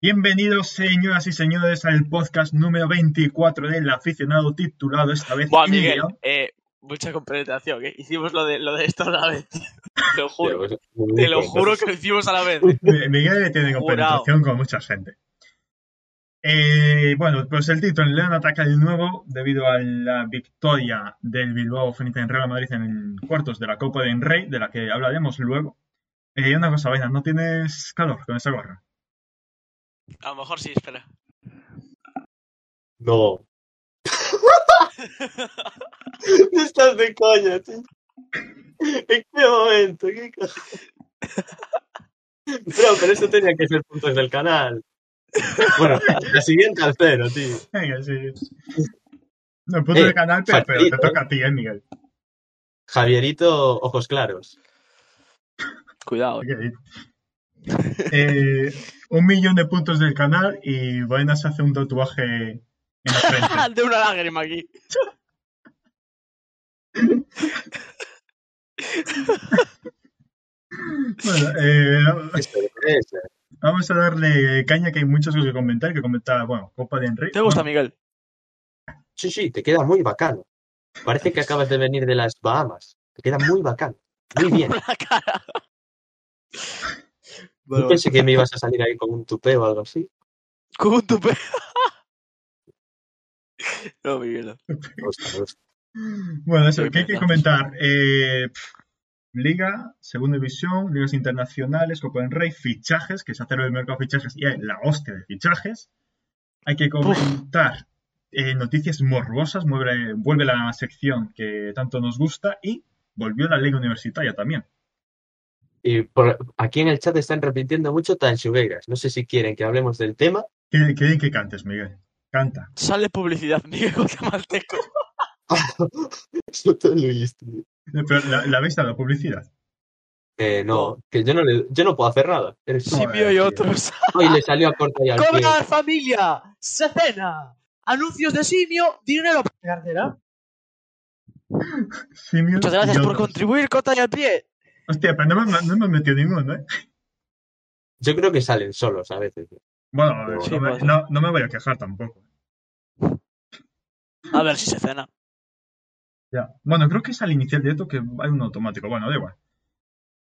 Bienvenidos, señoras y señores, al podcast número 24 del aficionado titulado esta vez. Buah, Miguel, eh, mucha compenetración, ¿eh? Hicimos lo de, lo de esto a la vez. Te lo juro. pues, Te lo juro que lo hicimos a la vez. Mi- Miguel tiene Jurado. compenetración con mucha gente. Eh, bueno, pues el título, el León ataca de nuevo debido a la victoria del Bilbao frente al Real Madrid en cuartos de la Copa del Rey, de la que hablaremos luego. Eh, una cosa, vaina, ¿no tienes calor con esa gorra? A lo mejor sí, espera. No. Estás de coña, tío. ¿En qué momento? ¿Qué Bro, pero eso tenía que ser puntos del canal. Bueno, la siguiente al cero, tío. Venga, sí. No, punto Eh, de canal, pero, pero te toca a ti, ¿eh, Miguel? Javierito, ojos claros. Cuidado. Ok. Eh, un millón de puntos del canal y Vaina se hace un tatuaje en la frente. de una lágrima aquí. Bueno, eh, eh. vamos a darle caña que hay muchas cosas que comentar, que comentar, bueno, Copa de Enrique. ¿Te gusta, Miguel? Sí, sí, te queda muy bacano. Parece que acabas de venir de las Bahamas. Te queda muy bacano. Muy bien. Yo pensé que me ibas a salir ahí con un tupé o algo así. Con un tupe. no, Miguel. Bueno, eso, Qué ¿qué hay que comentar? Eh, Liga, Segunda División, Ligas Internacionales, Copa del Rey, fichajes, que se hace el mercado de fichajes y hay la hostia de fichajes. Hay que comentar eh, noticias morbosas, vuelve, vuelve la sección que tanto nos gusta y volvió la Liga Universitaria también. Y por, aquí en el chat están repitiendo mucho Tanchugueiras. No sé si quieren que hablemos del tema. ¿Qué, qué bien que cantes, Miguel? Canta. Sale publicidad, Miguel Guatemalteco. Eso te lo oíste. Pero la, la habéis dado publicidad. Eh, no, que yo no, le, yo no puedo hacer nada. Eres Simio y otros. Hoy le salió a corta y al pie. ¡Cobrar familia! ¡Se cena! Anuncios de simio, dinero para la cartera. Muchas gracias por contribuir, Cota y al pie. Hostia, pero no me, no me he metido ninguno, ¿eh? Yo creo que salen solos a veces. Bueno, Sí, no, me, puede ser. no, no me voy a quejar tampoco. A ver si se cena. Ya. Bueno, creo que es al iniciar directo que hay un automático. Bueno, da igual.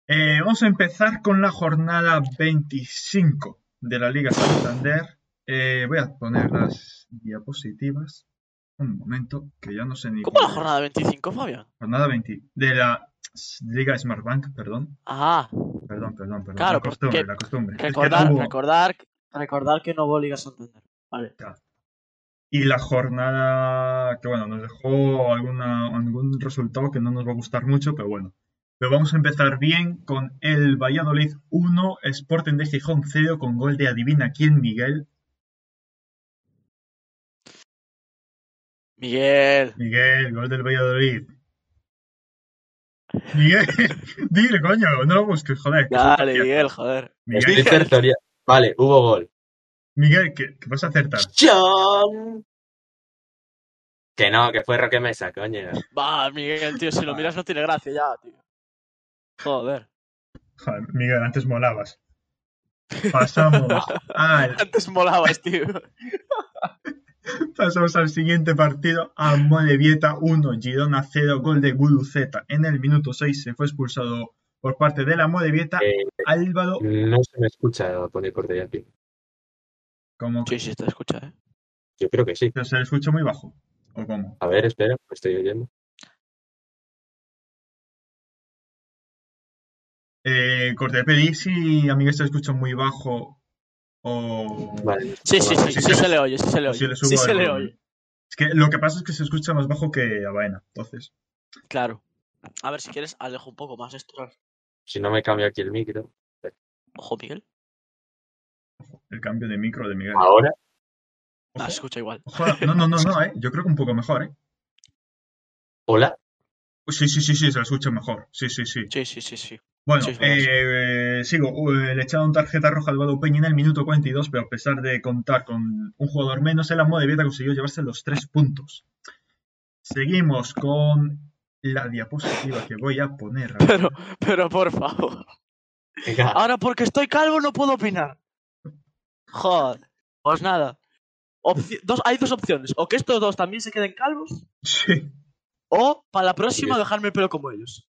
Eh, vamos a empezar con la jornada 25 de la Liga Santander. Eh, voy a poner las diapositivas. Un momento, que ya no sé ni. ¿Cómo la jornada 25, Fabián? Jornada 20. De la Liga Smartbank, perdón. Ah, Perdón, perdón, perdón. Claro, la costumbre, la costumbre. Es que recordar, hubo- recordar, recordar que no hubo Liga Santander. Vale. Y la jornada que, bueno, nos dejó alguna, algún resultado que no nos va a gustar mucho, pero bueno. Pero vamos a empezar bien con el Valladolid 1, Sporting de Gijón 0, con gol de adivina quién, Miguel. Miguel. Miguel, gol del Valladolid. Miguel, dile, coño, no lo busques, joder. Dale, Miguel, joder. Miguel, Estoy Vale, hubo gol. Miguel, que, que vas a acertar. ¡Chan! Que no, que fue Roque Mesa, coño. Va, Miguel, tío, si lo miras no tiene gracia ya, tío. Joder. Joder, Miguel, antes molabas. Pasamos al Antes molabas, tío. Pasamos al siguiente partido. A Molevieta 1, Girona 0, gol de Guluceta. En el minuto 6 se fue expulsado por parte de la Molevieta. Eh, Álvaro, no se me escucha poner corte y al pie. como Sí, sí, te escucha, eh. Yo creo que sí. pero se le escucha muy bajo. ¿O cómo? A ver, espera, me estoy oyendo. Eh, corte, pedí si a Miguel se escucha muy bajo o. Vale. Sí, sí, sí, Sí, sí se le oye, sí se le oye. Sí se le oye. Es que lo que pasa es que se escucha más bajo que a Baena. Entonces, Claro. A ver, si quieres, alejo un poco más esto. Si no me cambio aquí el micro. Ojo, Miguel. el cambio de micro de Miguel. Ahora, Ah, se escucha igual. ojo, no, no, no, no, eh. Yo creo que un poco mejor, eh. hola. Sí, sí, sí, sí, se escucha mejor. Sí, sí, sí. Sí, sí, sí, sí. Bueno, verdad, eh, sigo. Uh, le echaron tarjeta roja al Bado Peña en el minuto 42, pero a pesar de contar con un jugador menos, el Amo de Vieta consiguió llevarse los tres puntos. Seguimos con la diapositiva que voy a poner. Pero, pero por favor. Venga, Ahora porque estoy calvo no puedo opinar. Joder. Pues nada. Opci- dos, hay dos opciones. O que estos dos también se queden calvos. Sí. O para la próxima Sí. dejarme el pelo como ellos.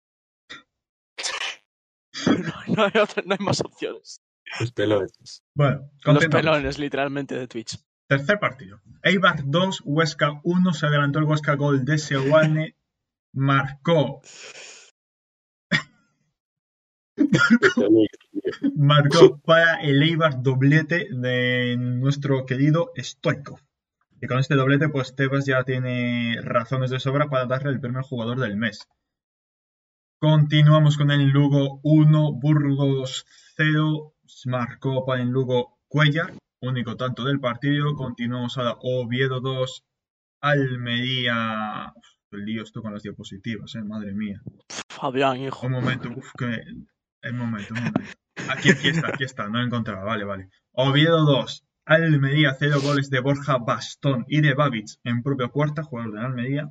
No, no hay otra- no hay más opciones. Los pelones. Bueno, Los pelones, literalmente, de Twitch. Tercer partido. Eibar 2, Huesca 1. Se adelantó el Huesca gol de Seoane. Marcó, marcó para el Eibar doblete de nuestro querido Stoico. Y con este doblete, pues Tebas ya tiene razones de sobra para darle el primer jugador del mes. Continuamos con el Lugo 1, Burgos 0. Marcó para el Lugo Cuellar, único tanto del partido. Continuamos ahora Oviedo 2, Almería. Uf, el lío esto con las diapositivas, eh, madre mía. Fabián, hijo. Un momento, uf, que. El momento, un momento. Aquí, aquí está, aquí está, no lo encontraba, vale, vale. Oviedo 2, Almería 0 goles de Borja Bastón y de Babic en propia puerta, jugador de Almería.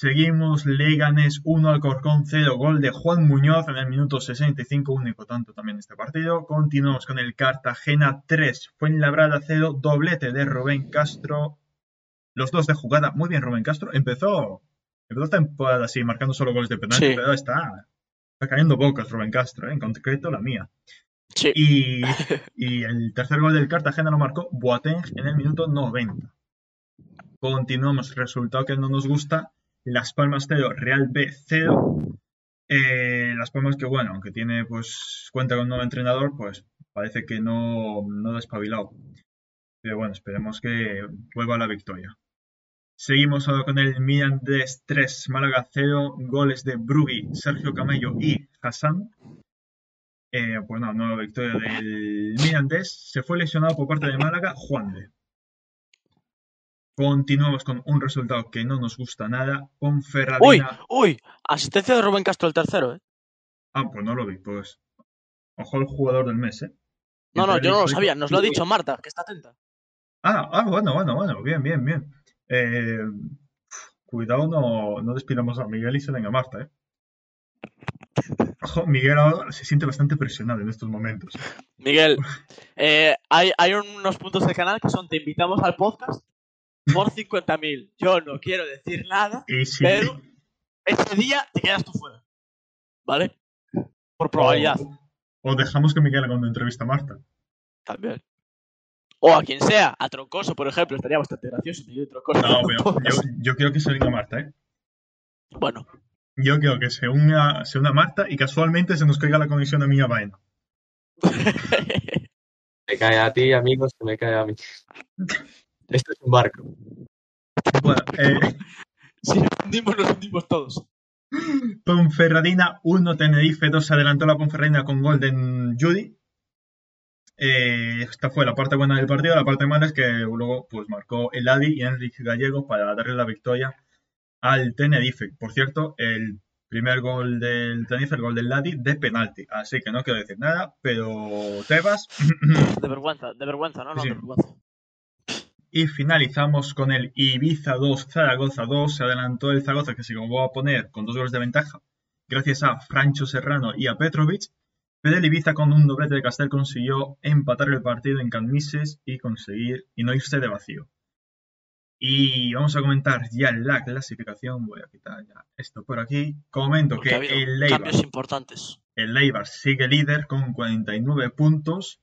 Seguimos, Leganés 1, Alcorcón 0, gol de Juan Muñoz en el minuto 65, único tanto también este partido. Continuamos con el Cartagena 3, Fuenlabrada 0, doblete de Rubén Castro. Los dos de jugada, muy bien Rubén Castro, empezó, empezó temporada así, marcando solo goles de penalti, Sí. pero está, está cayendo bocas Rubén Castro, ¿eh? en concreto la mía. Sí. Y, y el tercer gol del Cartagena lo marcó Boateng en el minuto 90. Continuamos, resultado que no nos gusta, Las Palmas 0, Real B 0. Eh, Las Palmas que bueno, aunque tiene pues cuenta con un nuevo entrenador, pues parece que no, no despabilado. Pero bueno, esperemos que vuelva a la victoria. Seguimos ahora con el Mirandés 3, Málaga 0, goles de Brugui, Sergio Camello y Hassan. Eh, pues no, nueva victoria del Mirandés. Se fue lesionado por parte de Málaga, Juan de. Continuamos con un resultado que no nos gusta nada. Uy, Ponferradina. uy. Asistencia de Rubén Castro el tercero, ¿eh? Ah, pues no lo vi, pues. Ojo al jugador del mes, ¿eh? No, no, yo no lo el sabía. Nos lo ha dicho Marta, que está atenta. Ah, ah, bueno, bueno, bueno, bien, bien, bien. Eh, cuidado, no, no despidamos a Miguel y se venga Marta, ¿eh? Ojo, Miguel ahora se siente bastante presionado en estos momentos. Miguel, eh, hay, hay unos puntos del canal que son te invitamos al podcast por 50.000. Yo no quiero decir nada, pero ese día te quedas tú fuera. ¿Vale? Por probabilidad o, o dejamos que Miguel haga una entrevista a Marta. también. O a quien sea, a Troncoso, por ejemplo, estaría bastante gracioso. Miguel Troncoso. No, pero yo, yo quiero que se venga Marta, ¿eh? Bueno, Yo quiero que se una, se una Marta y casualmente se nos caiga la conexión a Mía Baena. Te cae a ti, amigos, que me cae a mí. Esto es un barco. Bueno, eh, si nos hundimos, nos hundimos todos. Ponferradina 1, Tenerife 2, se adelantó la Ponferradina con Golden Judy. Eh, esta fue la parte buena del partido, la parte mala es que luego pues marcó el Adi y Enrique Gallego para darle la victoria al Tenerife. Por cierto, el primer gol del Tenerife, el gol del Ladi, de penalti. Así que no quiero decir nada, pero Tebas. De vergüenza, de vergüenza, ¿no? No, Sí. de vergüenza. Y finalizamos con el Ibiza 2, Zaragoza 2. Se adelantó el Zaragoza, que se llegó a poner con dos goles de ventaja, gracias a Francho Serrano y a Petrovic. Pero el Ibiza, con un doblete de Castel, consiguió empatar el partido en Camises y conseguir y no irse de vacío. Y vamos a comentar ya la clasificación. Voy a quitar ya esto por aquí. Comento Porque que ha el Eibar, cambios importantes. el Eibar sigue líder con 49 puntos.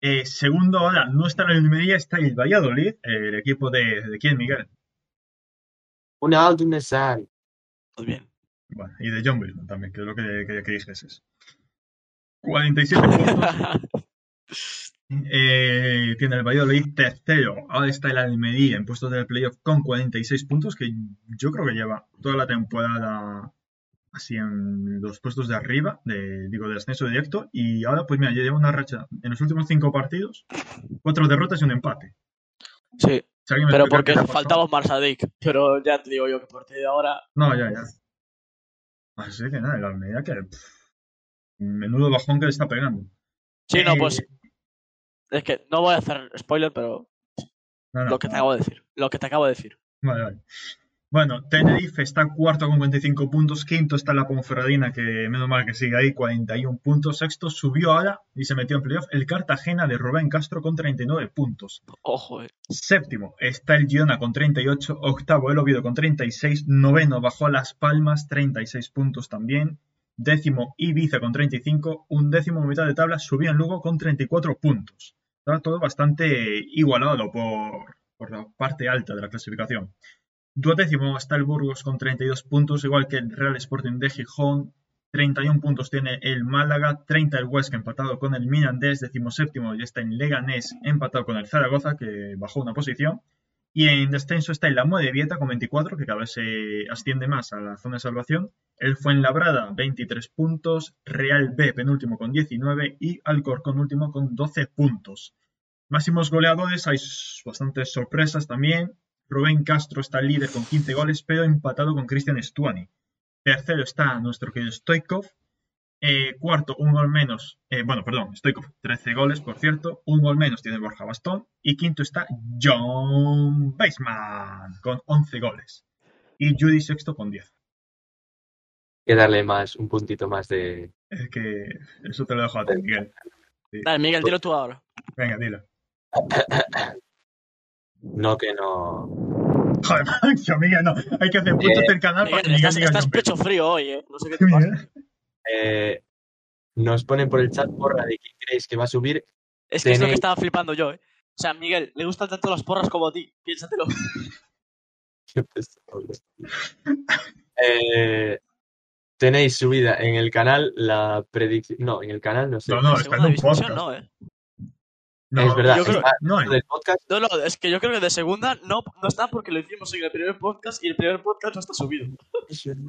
Eh, segundo, ahora no está en el Almería, está el Valladolid, el equipo de, de quién, Miguel. Una Aldo Nesari. Muy bien. Bueno, y de John Wilson también, que es lo que, que, que dijeses. 47 puntos. Eh, tiene el Valladolid tercero. Ahora está el Almería en puestos del playoff con 46 puntos, que yo creo que lleva toda la temporada así en los puestos de arriba, de, digo, de ascenso directo. Y ahora, pues mira, ya lleva una racha en los últimos cinco partidos, cuatro derrotas y un empate. Sí, Si pero porque faltaba Omar Sadik. Pero ya te digo yo que a partir de ahora. No, ya, ya. Así que nada, el Almería que. pff, menudo bajón que le está pegando. Sí, no, pues. Es que no voy a hacer spoiler, pero no, no, lo que te acabo de decir. Lo que te acabo de decir. Vale, vale. Bueno, Tenerife está cuarto con 45 puntos, quinto está la Ponferradina, que menos mal que sigue ahí, 41 puntos, sexto subió ahora y se metió en playoff el Cartagena de Rubén Castro con 39 puntos. Ojo, eh. Séptimo está el Girona con 38, octavo el Oviedo con 36, noveno bajó a Las Palmas, 36 puntos también, décimo Ibiza con 35, un décimo mitad de tabla subió en Lugo con 34 puntos. Está todo bastante igualado por, por la parte alta de la clasificación. Duodécimo está el Burgos con 32 puntos, igual que el Real Sporting de Gijón. 31 puntos tiene el Málaga, 30 el Huesca empatado con el Mirandés, decimoséptimo y está en Leganés empatado con el Zaragoza, que bajó una posición. Y en descenso está el Amo de Vieta con 24, que cada vez se asciende más a la zona de salvación. El Fuenlabrada, 23 puntos. Real B, penúltimo con 19. Y Alcorcón, último con 12 puntos. Máximos goleadores, hay bastantes sorpresas también. Rubén Castro está líder con 15 goles, pero empatado con Cristian Stuani. Tercero está nuestro querido Stoikov. Eh, cuarto, un gol menos. eh, bueno, perdón, Stoikov, 13 goles, por cierto. Un gol menos tiene Borja Bastón. Y quinto está John Baseman con 11 goles. Y Judy sexto con 10. Hay que darle más, un puntito más de. Es que eso te lo dejo a ti, Miguel. Dale, Miguel, dilo tú ahora. Venga, dilo. No que no. Joder, Macho, Miguel, no. Hay que hacer puntos Eh, del canal para que Miguel, estás, diga estás pecho frío hoy, eh. No sé qué te pasa. Eh, nos ponen por el chat porra de quién creéis que va a subir. Es que es lo que estaba flipando yo, eh. O sea, Miguel, le gustan tanto las porras como a ti. Piénsatelo. Qué pesado. Eh, tenéis subida en el canal la predicción. No, en el canal no sé. No, no, está en Segunda un podcast. no, eh. No, es verdad, yo creo- está no, dentro del podcast. No, no, es que yo creo que de segunda no, no está porque lo hicimos en el primer podcast y el primer podcast no está subido.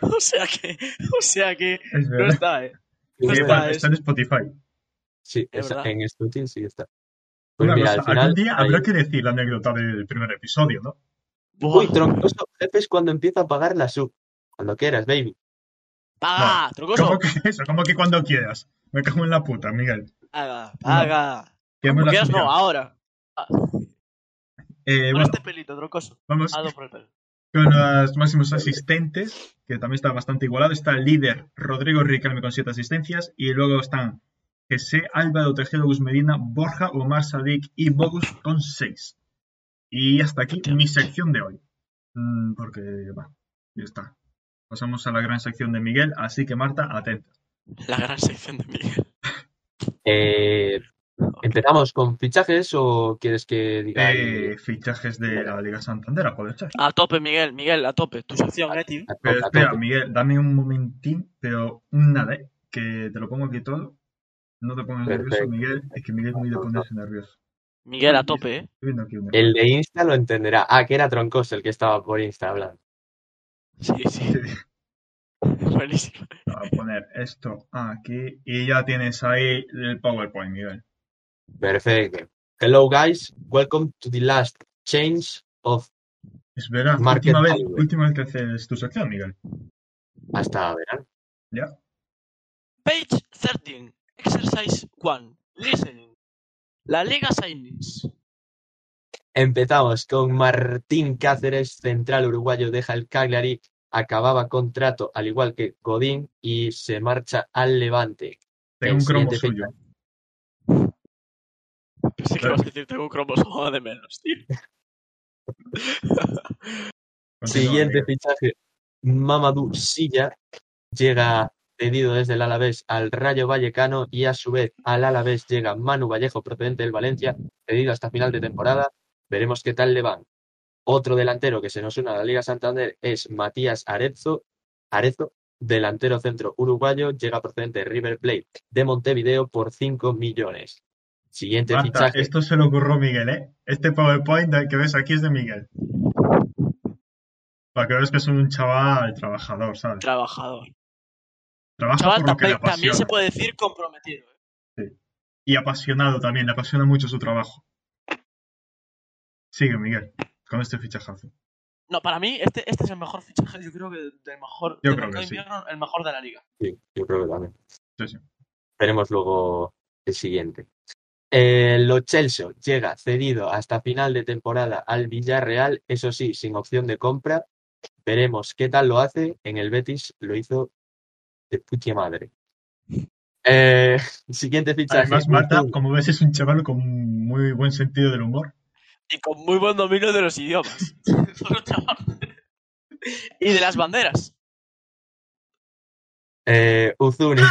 O sea que, o sea que es no está, eh. No está, está, está en Spotify. Sí, Es en Stutin sí está. Pues Una mira, cosa, al final. algún día hay- habrá que decir la anécdota del primer episodio, ¿no? Uy, troncoso, jefes cuando empieza a pagar la sub. Cuando quieras, baby. ¡Paga! ¡Troncoso! ¿Cómo que eso? ¿Cómo que cuando quieras? Me cago en la puta, Miguel. Como la quieras, no, ahora. Eh, Con bueno, este pelito, troncoso. vamos Hazlo por el pelo. con los máximos asistentes, que también está bastante igualado. Está el líder Rodrigo Riquelme con 7 asistencias y luego están Jesse, Álvaro Tejero, Gus Medina, Borja, Omar Sadik y Bogus con 6. Y hasta aquí mi sección de hoy. Mm, porque, va, ya está. Pasamos a la gran sección de Miguel, así que Marta, atenta. La gran sección de Miguel. Eh, ¿Empezamos con fichajes o quieres que diga Eh, fichajes de la Liga Santander, a poder ser. A tope, Miguel, Miguel, a tope. Tu sección, eh, tío. a tope, Pero a espera? Miguel, dame un momentín, pero un nada, ¿eh? que te lo pongo aquí todo. No te pongas nervioso. Miguel. Es que Miguel es muy de ponerse nervioso. Miguel, a tope, eh. El de Insta lo entenderá. Ah, que era troncoso el que estaba por Insta hablando. Sí, sí. Buenísimo. Voy a poner esto aquí y ya tienes ahí el PowerPoint, Miguel. Perfecto. Hello, guys. Welcome to the last change of Espera, Market última vez, última vez que haces tu sección, Miguel. hasta verano. Ya. Page 13. Exercise 1. Listening. La Liga Signings. Empezamos con Martín Cáceres, central uruguayo, deja el Cagliari, acababa contrato al igual que Godín y se marcha al Levante. Tengo un cromo suyo. Pensé que ibas a decir tengo un cromosoma de menos, tío. Siguiente fichaje, Mamadou Silla llega cedido desde el Alavés al Rayo Vallecano y a su vez al Alavés llega Manu Vallejo procedente del Valencia, cedido hasta final de temporada. Veremos qué tal le van. Otro delantero que se nos une a la Liga Santander es Matías Arezzo, Arezzo, delantero centro uruguayo, llega procedente de River Plate de Montevideo por 5 millones. Siguiente Marta, fichaje. esto se lo ocurrió Miguel, ¿eh? Este PowerPoint que ves aquí es de Miguel. Para que veas que es un chaval trabajador, ¿sabes? Trabajador. Trabaja Chaval, por lo que le también, también se puede decir comprometido. eh. Y apasionado también, le apasiona mucho su trabajo. Sigue, Miguel, con este fichajazo. No, para mí, este, este es el mejor fichaje, yo creo que del mejor. Yo creo que sí. invierno, el mejor de la liga. Sí, yo creo que también. Sí, sí. Veremos luego el siguiente. Eh, Lo Chelsea llega cedido hasta final de temporada al Villarreal, eso sí, sin opción de compra. Veremos qué tal lo hace. En el Betis lo hizo de puta madre. Eh, siguiente fichaje. Además, Marta, como ves, es un chaval con muy buen sentido del humor. Y con muy buen dominio de los idiomas. Por otra parte. y de las banderas. Eh, Uzuni.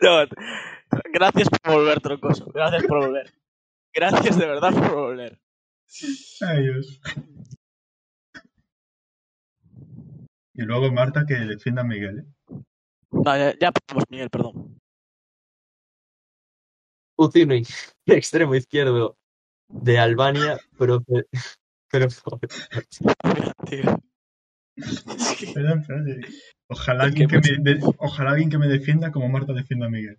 No, gracias por volver, troncoso. Gracias por volver. Gracias de verdad por volver. Ay, Dios. Y luego Marta que defienda a Miguel. ¿eh? Ya, pasamos, Miguel, perdón. Uzuni, extremo izquierdo de Albania, pero, pero espérate. Ojalá alguien que, me, de- ojalá alguien que me defienda como Marta defienda a Miguel.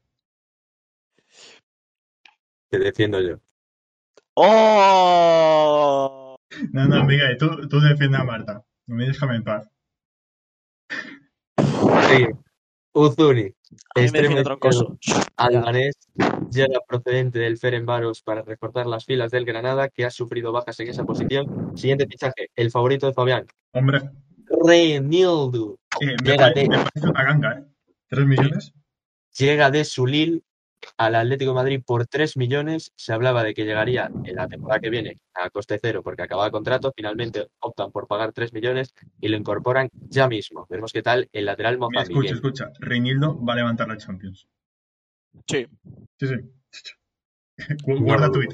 que defiendo yo. ¡Oh! No, no, Miguel, tú, tú defienda a Marta. No me déjame en paz. Sí. Me extremo troncoso. albanés, llega procedente del Ferenbaros para reforzar las filas del Granada, que ha sufrido bajas en esa posición. Siguiente fichaje, el favorito de Fabián, Hombre, Renildu. eh, me, me parece una ganga, ¿eh? ¿Tres millones? Llega de Sulil al Atlético de Madrid por 3 millones. Se hablaba de que llegaría en la temporada que viene a coste cero porque acababa contrato. Finalmente optan por pagar 3 millones y lo incorporan ya mismo. Veremos qué tal el lateral Mira, escucha, escucha. Reinildo va a levantar la Champions. Sí. Sí, sí. Gu- Guarda No, tweet.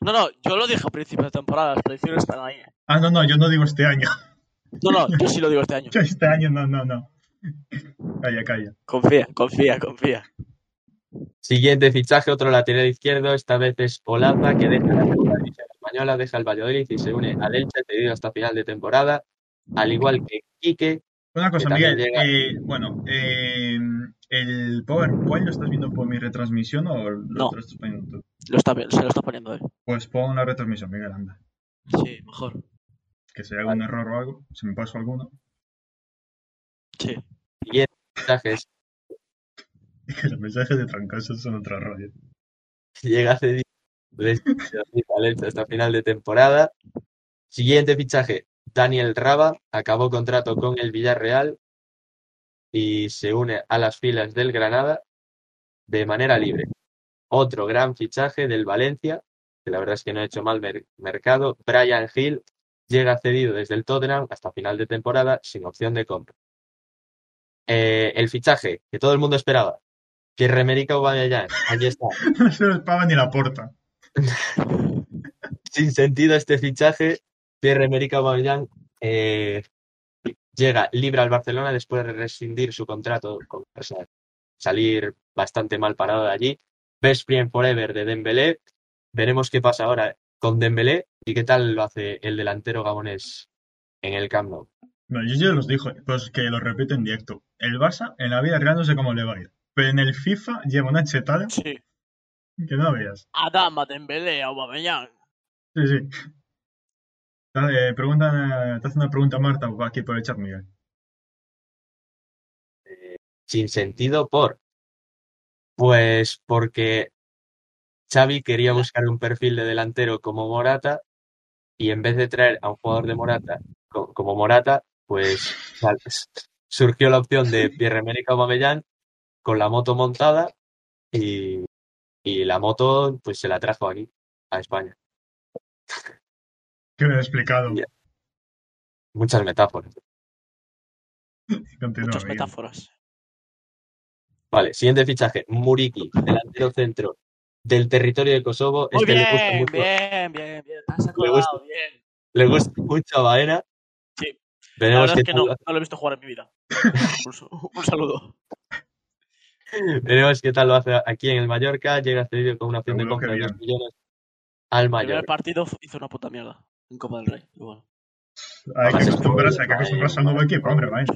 No, no, yo lo dije a principios de temporada, las predicciones están ahí. eh. Ah, no, no, yo no digo este año. No, no, yo sí lo digo este año. Yo este año no, no, no. Calla, calla. Confía, confía, confía. Siguiente fichaje, otro lateral izquierdo. Esta vez es Olaza, que deja la segunda división española, deja el Valladolid y se une al Elche, cedido hasta final de temporada. Al igual que Quique, Una cosa, Miguel. llega- eh, bueno, eh, ¿el PowerPoint lo estás viendo por mi retransmisión o lo, No. estás poniendo tú? Lo está, se lo está poniendo él. Pues pon la retransmisión, Miguel, anda. Sí, mejor. Que si hay algún error o algo, si me paso alguno. Sí. siguiente fichaje es los mensajes de trancosos son otro rollo. llega cedido hasta final de temporada. Siguiente fichaje, Daniel Raba, acabó contrato con el Villarreal y se une a las filas del Granada de manera libre. Otro gran fichaje del Valencia, que la verdad es que no ha hecho mal mer- mercado, Brian Hill, llega cedido desde el Tottenham hasta final de temporada sin opción de compra. Eh, el fichaje que todo el mundo esperaba, Pierre-Emerick Aubameyang, aquí está. No se los paga ni la porta. sin sentido este fichaje. Pierre-Emerick Aubameyang eh, llega libre al Barcelona después de rescindir su contrato con el Arsenal. Salir bastante mal parado de allí. Best friend forever de Dembélé. Veremos qué pasa ahora con Dembélé y qué tal lo hace el delantero gabonés en el Camp Nou. Bueno, yo ya los dijo, pues que lo repito en directo. El Barça en la vida real no sé cómo le va a ir. Pero en el FIFA lleva una chetada Sí. que no veas. Adama, Dembélé, Aubameyang. Sí, sí. Dale, pregunta, te hace una pregunta Marta aquí por el chat, Miguel. Sin sentido por. Pues porque Xavi quería buscar un perfil de delantero como Morata y en vez de traer a un jugador de Morata co- como Morata, pues surgió la opción de Pierre-Emerick Aubameyang con la moto montada y, y la moto pues se la trajo aquí a España. Que me he explicado. Muchas metáforas. Continúa, Muchas metáforas. Vale, siguiente fichaje, Muriki, delantero centro del territorio de Kosovo. Muy Este le gusta bien, mucho, bien, bien, bien. Has gusta. bien. le gusta mucho a Baena. Sí. La Veremos verdad qué, es que no, no lo he visto jugar en mi vida. Un saludo. Veremos qué tal lo hace aquí en el Mallorca. Llega cedido con una opción de compra de 2 bien. millones al El Mallorca. partido fu- hizo una puta mierda en Copa del Rey. Y bueno. Hay que Además, acostumbrarse, hay que estuvo- acostumbrarse al nuevo equipo, hombre, vaya.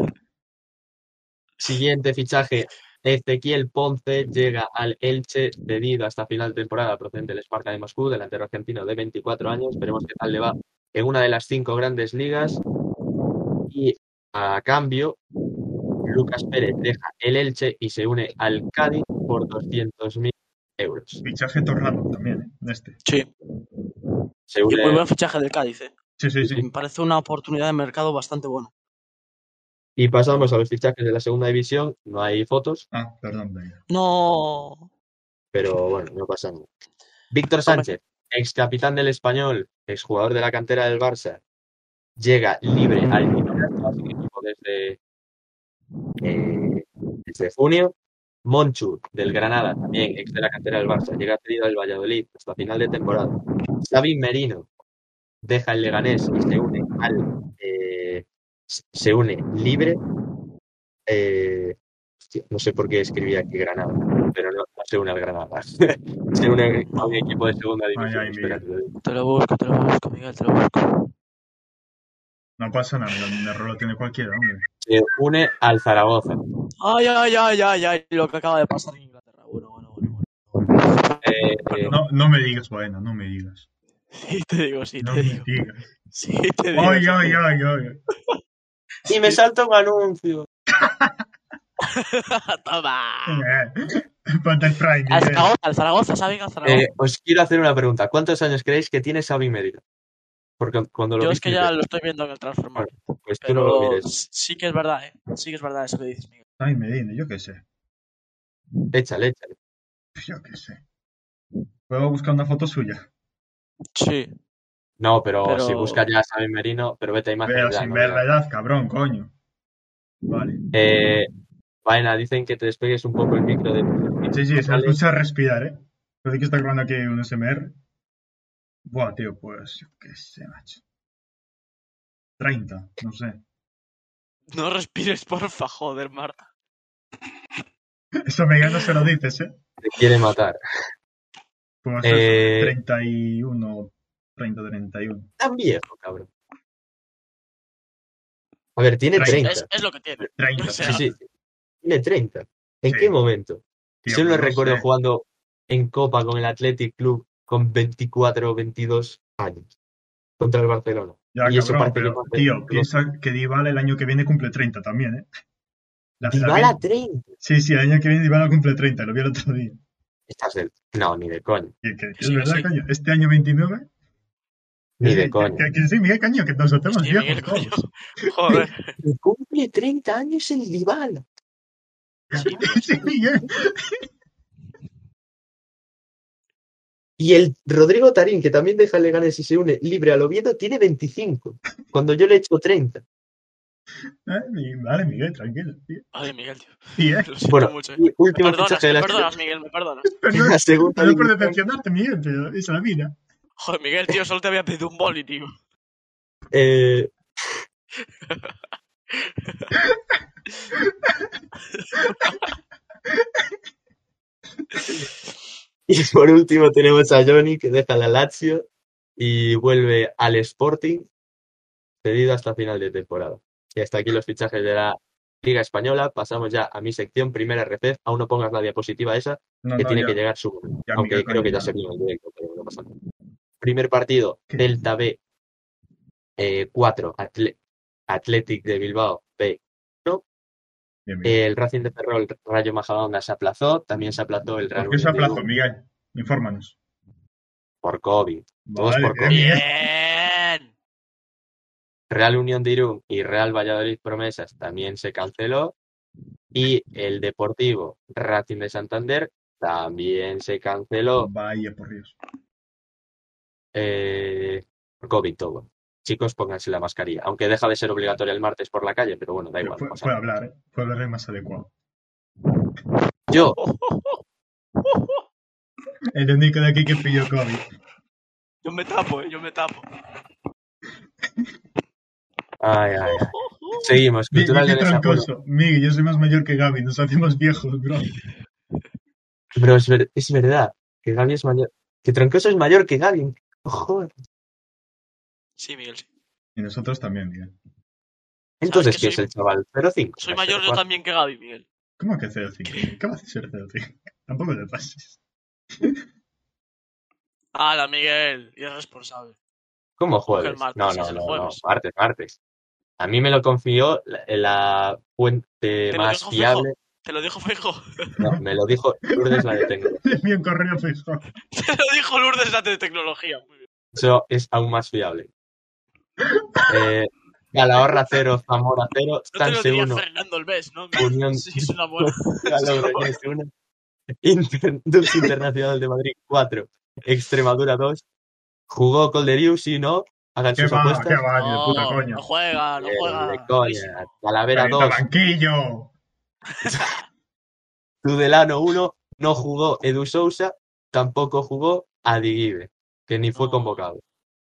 Siguiente fichaje, Ezequiel Ponce llega al Elche cedido hasta final de temporada procedente del Sparta de Moscú, delantero argentino de 24 años. Veremos qué tal le va en una de las cinco grandes ligas. Y a cambio, Lucas Pérez deja el Elche y se une al Cádiz por 200.000 euros. Fichaje torrado también, ¿eh? De este. Sí. Se Y une, muy buen fichaje del Cádiz, ¿eh? Sí, sí, sí. Me parece una oportunidad de mercado bastante buena. y pasamos a los fichajes de la segunda división. No hay fotos, Ah, perdón, venga. No. pero bueno, no pasa nada. Víctor Sánchez, ex capitán del Español, exjugador de la cantera del Barça, llega libre al equipo desde, eh, desde junio. Monchu, del Granada, también ex de la cantera del Barça, llega cedido al Valladolid hasta final de temporada. Xavi Merino deja el Leganés y se une al eh, se une libre. eh, hostia, no sé por qué escribía aquí Granada, pero no, no se une al Granada. se une a un equipo de segunda división. ay, espera, te lo digo. Te lo busco, te lo busco, Miguel, te lo busco. No pasa nada, el error lo tiene cualquiera, hombre. Se une al Zaragoza. Ay, ay, ay, ay, ay, lo que acaba de pasar en Inglaterra. Bueno, bueno, bueno. bueno. Eh, eh, No, no me digas, bueno, no me digas. Sí, te digo, sí, No te me digo. digas. Sí, te digo. Ay, sí. ay, ay, ay. y me salta un anuncio. Toma. Eh, Prime, Al Miguel. Zaragoza, al Zaragoza, ¿saben? Al Zaragoza. Eh, os quiero hacer una pregunta. ¿Cuántos años creéis que tiene Xavi Merino? Porque cuando lo Yo es que ya lo estoy viendo en el Transformer. pues tú no lo mires. sí que es verdad, ¿eh? Sí que es verdad eso que dices, Miguel. Ay, Medina, yo qué sé. Échale, échale. Yo qué sé. Puedo buscar una foto suya. Sí. No, pero, Pero- si buscas ya a Xavi Merino, pero vete a imagen. Pero ya, sin no ver ya. la edad, cabrón, coño. Vale. Eh, Vaina, dicen que te despegues un poco el micro de. Sí, sí, se Vale. escucha respirar, ¿eh? Parece que está grabando aquí un SMR. Buah, tío, pues yo qué sé, macho. 30, no sé. No respires, porfa, joder, Marta. Eso Miguel no se lo dices, ¿eh? Te quiere matar. Pues Eh, eso, 31, 30, 31. Tan viejo, cabrón. A ver, tiene Treinta. 30. Es, es lo que tiene. 30. O sea, Sí, sí. Tiene 30. ¿En Sí. qué momento? tío, Yo lo pues no recuerdo sé. jugando en Copa con el Athletic Club con 24 o 22 años contra el Barcelona. Ya, y eso cabrón, que pero, tío, piensa que Dybala el año que viene cumple 30 también, ¿eh? La- la Dybala vi- 30. Sí, sí, el año que viene Dybala cumple 30, lo vi el otro día. Estás del... No, ni de coño. Y que- que Sí, es verdad, sí. coño. Este año 29. Ni de coño. Que, que sí, Miguel, coño, que nos hacemos Sí, viejos Miguel, coño. Joder. Cumple 30 años el Dybala. Sí, Sí, Miguel. Y el Rodrigo Tarín, que también deja el Leganés y se une libre al Oviedo, tiene 25. Cuando yo le he hecho 30. Eh, mi- Vale, Miguel, tranquilo. tío. Ay, Miguel, tío. Lo siento Bueno, mucho. ¿eh? Me último perdonas, fichaje de me la, perdonas, Miguel, me perdonas. perdón, la segunda perdón por decepcionarte, Miguel, pero es la vida. Joder, Miguel, tío, solo te había pedido un boli, tío. Eh, y por último tenemos a Johnny que deja la Lazio y vuelve al Sporting cedido hasta final de temporada. Y hasta aquí los fichajes de la Liga Española. Pasamos ya a mi sección, primera RCF. Aún no pongas la diapositiva esa, No, que no, tiene ya. que llegar su aunque creo que ya se en el directo, pero no pasa nada. Primer partido. Delta B eh, 4, Atle- Athletic de Bilbao. Bien, bien. El Racing de Ferrol, Rayo Majadahonda se aplazó, también se aplazó el Real ¿Por qué se aplazó, Miguel? Infórmanos. por COVID. Todos Vale, por COVID. Bien. Real Unión de Irún y Real Valladolid Promesas también se canceló. Y el Deportivo Racing de Santander también se canceló Vaya, por Dios. eh, por COVID todo. Chicos, pónganse la mascarilla. Aunque deja de ser obligatoria el martes por la calle, pero bueno, da Pero igual. Puede, hablar, ¿eh? Puede hablar más adecuado. Yo, El único de aquí que pilló COVID. Yo me tapo, eh, yo me tapo. ay, ay, ay. Seguimos. Cultural de Troncoso. Miguel, yo soy más mayor que Gaby, nos hacemos viejos, bro. Pero es, ver- es verdad que Gaby es mayor. Que Troncoso es mayor que Gaby. Joder. Sí, Miguel, sí. Y nosotros también, Miguel. Entonces, ¿qué es soy- el chaval? 05. Soy No, mayor yo 04. también que Gaby, Miguel. ¿Cómo que 0-5? ¿Qué va a ser 0-5? Tampoco te pases. ¡Hala, Miguel! Irresponsable. ¿Cómo jueves? martes, no, no, no, no, martes, martes. A mí me lo confió la, la fuente más fiable. Te lo dijo fijo. No, me lo dijo Lourdes la de Tecno. Envío un correo fijo. Te lo dijo Lourdes la de tecnología. Muy bien. Eso es aún más fiable. Eh, Calahorra 0, Zamora 0, No te lo Stanse diría 1, Fernando Alves, ¿no? Unión Sí, es una buena. Logroñés 1, Inter, Dulce Internacional de Madrid 4, Extremadura 2. Jugó Colderius, sí, ¿no? Hagan ¿Qué sus va? apuestas. ¿Qué va? De puta No, coña. no juega, no Eh, juega. de coña. Calienta 2, banquillo. Tudelano 1, no jugó Edu Sousa, tampoco jugó Adiguibe, que ni fue No. convocado.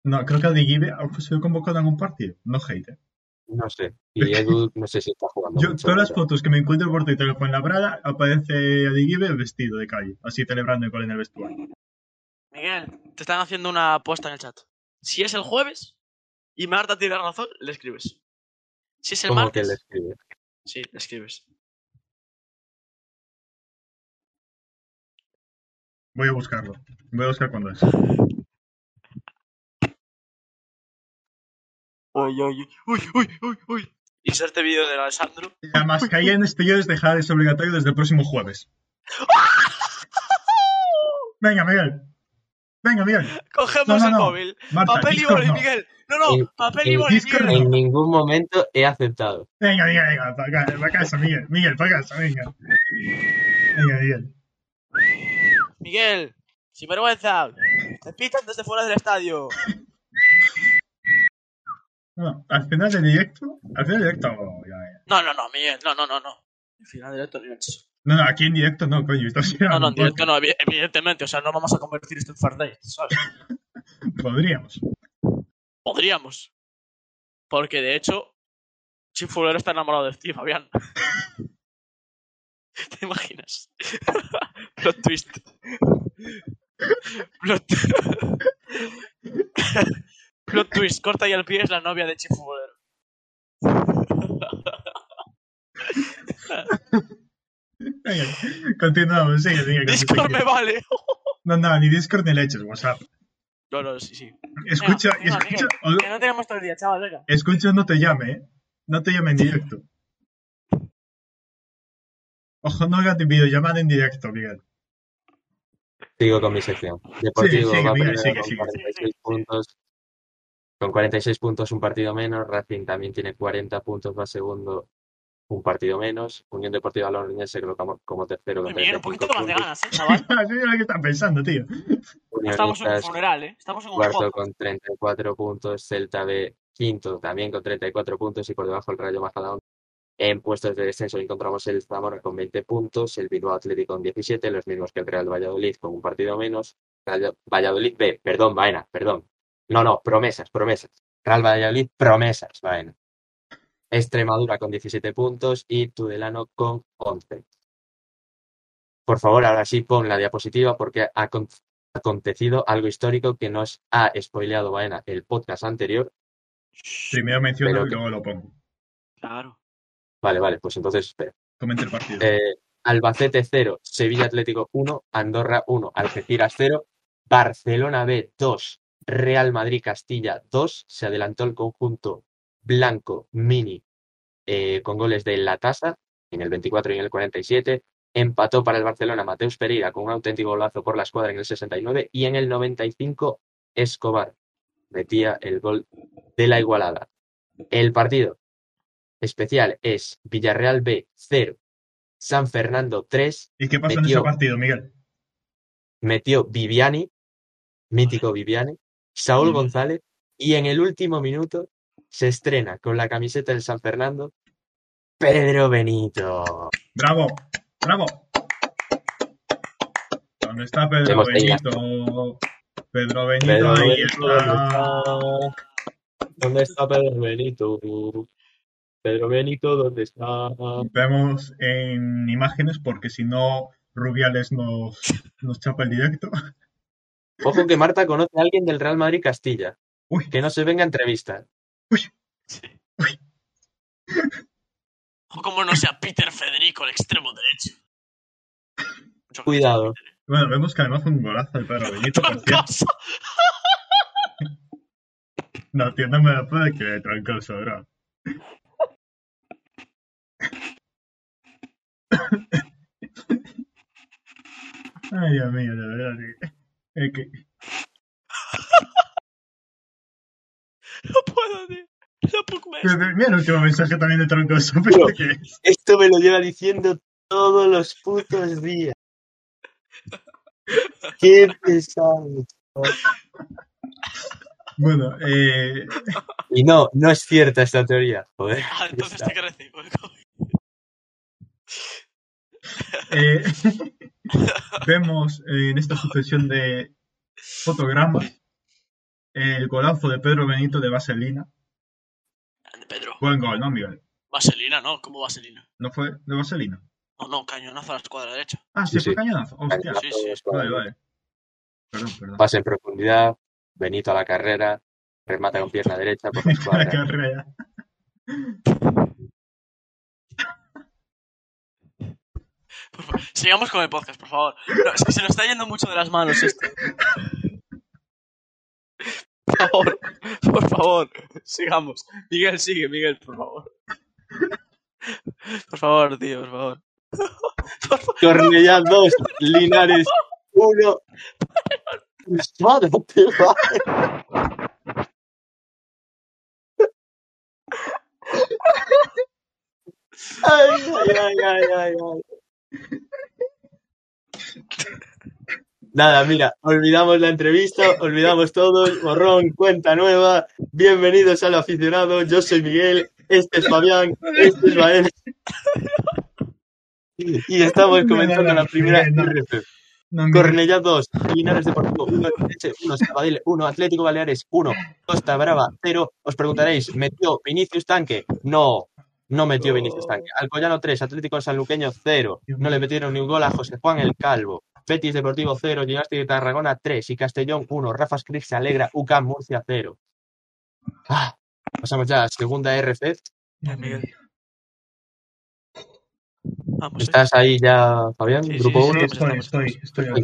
No, creo que Adiguibe ha sido convocado en algún partido. No hate. eh. No sé. Y Edu no sé si está jugando. Yo, mucho, todas las pero- fotos que me encuentro por Twitter en Fuenlabrada aparece Adiguibe vestido de calle, así celebrando el gol en el vestuario. Miguel, te están haciendo una apuesta en el chat. Si es el jueves y Marta tiene razón, le escribes. Si es el ¿Cómo que martes, le escribe? sí, le escribes. Voy a buscarlo. Voy a buscar cuándo es. Uy, uy, uy, uy, uy, uy. Inserte vídeo de Alessandro. La mascarilla en exteriores dejará de ser obligatorio desde el próximo jueves. Venga, Miguel. Venga, Miguel. Cogemos No, no, el no. móvil. Marta, Papel y boli, no. Miguel. No, no, En- papel y boli, Discord Miguel. En ningún momento he aceptado. Venga, venga, venga. Para, para casa, Miguel. Miguel, para casa, venga. Venga, Miguel. Miguel, sin vergüenza. Te pitan desde fuera del estadio. No, al final del directo. Al final del directo. oh, ya, ya. No, no, no, Miguel. No, no, no, no. Al final directo ni eso. No, no, aquí en directo no, coño. Estás No, no, en directo no, evi- evidentemente. O sea, no vamos a convertir esto en Far Day, ¿sabes? Podríamos. Podríamos. Porque de hecho, Chifulero está enamorado de Steve, Fabián. ¿Te imaginas? Plot twist. Plot... Plot twist. Corta y el pie es la novia de Chifulero. Venga, continuamos. Sigue, sigue. Discord me vale. No, no, ni Discord ni leches, WhatsApp. No, no, sí, sí. Escucha, Venga, venga, escucha. Miguel, que no tenemos todo el día, chaval, venga. Escucha, no te llame, ¿eh? No te llame en directo. Ojo, no hagas videollamada en directo, Miguel. Sigo con mi sección. Deportivo sigue, va Miguel, sigue, con sigue. 46 puntos. Con 46 puntos, un partido menos. Racing también tiene 40 puntos, va segundo, un partido menos. Unión Deportiva Logroñés se coloca como, como tercero con un 35 poquito más de ganas, eh, chaval. Así es lo que estás pensando, tío. Estamos en un funeral, eh. Estamos en un cuarto con 34 puntos. Celta B quinto también con 34 puntos y por debajo el Rayo Majadahonda. En puestos de descenso encontramos el Zamora con 20 puntos, el Bilbao Atlético con 17, los mismos que el Real Valladolid con un partido menos. Valladolid B, perdón, Baena, perdón. No, no, promesas, promesas. Real Valladolid, promesas, Baena. Extremadura con 17 puntos y Tudelano con 11. Por favor, ahora sí pon la diapositiva porque ha acon- acontecido algo histórico que nos ha spoileado Baena el podcast anterior. Primero menciono y que- luego lo pongo. Claro. Vale, vale, pues entonces espera. Comenta el partido. Eh, Albacete 0, Sevilla Atlético 1, Andorra 1, Algeciras 0, Barcelona B 2, Real Madrid Castilla 2. Se adelantó el conjunto blanco mini eh, con goles de La Tasa en el 24 y en el 47. Empató para el Barcelona Mateus Pereira con un auténtico golazo por la escuadra en el 69 y en el 95 Escobar metía el gol de la igualada. El partido especial es Villarreal B 0, San Fernando 3, ¿Y qué pasó en ese partido, Miguel? metió Viviani, mítico Viviani, Saúl Mm. González y en el último minuto se estrena con la camiseta del San Fernando Pedro Benito. ¡Bravo! ¡Bravo! ¿Dónde está Pedro Benito? Pedro Benito, Pedro ahí Benito, ¿dónde está. está? ¿Dónde está Pedro Benito? Pedro Benito, ¿dónde está? Vemos en imágenes porque si no, Rubiales nos, nos chapa el directo. Ojo que Marta conoce a alguien del Real Madrid Castilla. Uy, Que no se venga a entrevistar. O como no sea Peter Federico, el extremo derecho. Mucho Cuidado. Peter. Bueno, vemos que además un golazo de Pedro Benito. Troncoso. No, tío, no me lo puede creer, troncoso, bro. Ay, Dios mío, de verdad, tío. Que... No puedo, tío. No puedo. Pero Mira el último mensaje también de troncoso, pero. ¿qué es? Esto me lo lleva diciendo todos los putos días. Qué pesado. Bueno, eh, Y no, no es cierta esta teoría. Joder. Ah, entonces te que recibo. Eh, vemos eh, en esta sucesión de fotogramas el golazo de Pedro Benito de Vaselina. Grande, Pedro. Buen gol, ¿no, Miguel? Vaselina, ¿no? ¿Cómo vaselina? ¿No fue de Vaselina? No, no, cañonazo a la escuadra derecha. Ah, sí, Sí, fue sí. cañonazo. Hostia. Sí, sí. Vale, vale. Perdón, perdón. Pase en profundidad, Benito a la carrera, remata con pierna derecha por la La escuadra. carrera. Por favor, Sigamos con el podcast, por favor. No, es que se nos está yendo mucho de las manos esto. Por favor, por favor, sigamos. Miguel, sigue, Miguel, por favor. Por favor, tío, por favor. Favor. Cornellá 2, Linares 1. Madre ay, ay, ay, ay, ay. Nada, mira, olvidamos la entrevista, olvidamos todo, borrón, cuenta nueva. Bienvenidos al aficionado, yo soy Miguel, este es Fabián, este es Bael. Y estamos comenzando la primera RF. No. Cornellá 2, Linares Deportivo 1, 1, Sabadell 1, Atlético Baleares 1, Costa Brava 0. Os preguntaréis, ¿metió Vinicius Tanque? No, no metió Vinicius Tanque. Alcoyano 3, Atlético Sanluqueño 0. No le metieron ni un gol a José Juan el Calvo. Betis Deportivo 0, Gimnástica de Tarragona 3 y Castellón 1. Rafa Scripps se alegra, UCAM Murcia 0. Ah, pasamos ya a segunda RF. Ya, Miguel. Vamos. eh. ¿Estás ahí ya, Fabián? Sí, sí, Grupo sí, 1. Sí, estamos, estoy, estoy, estoy.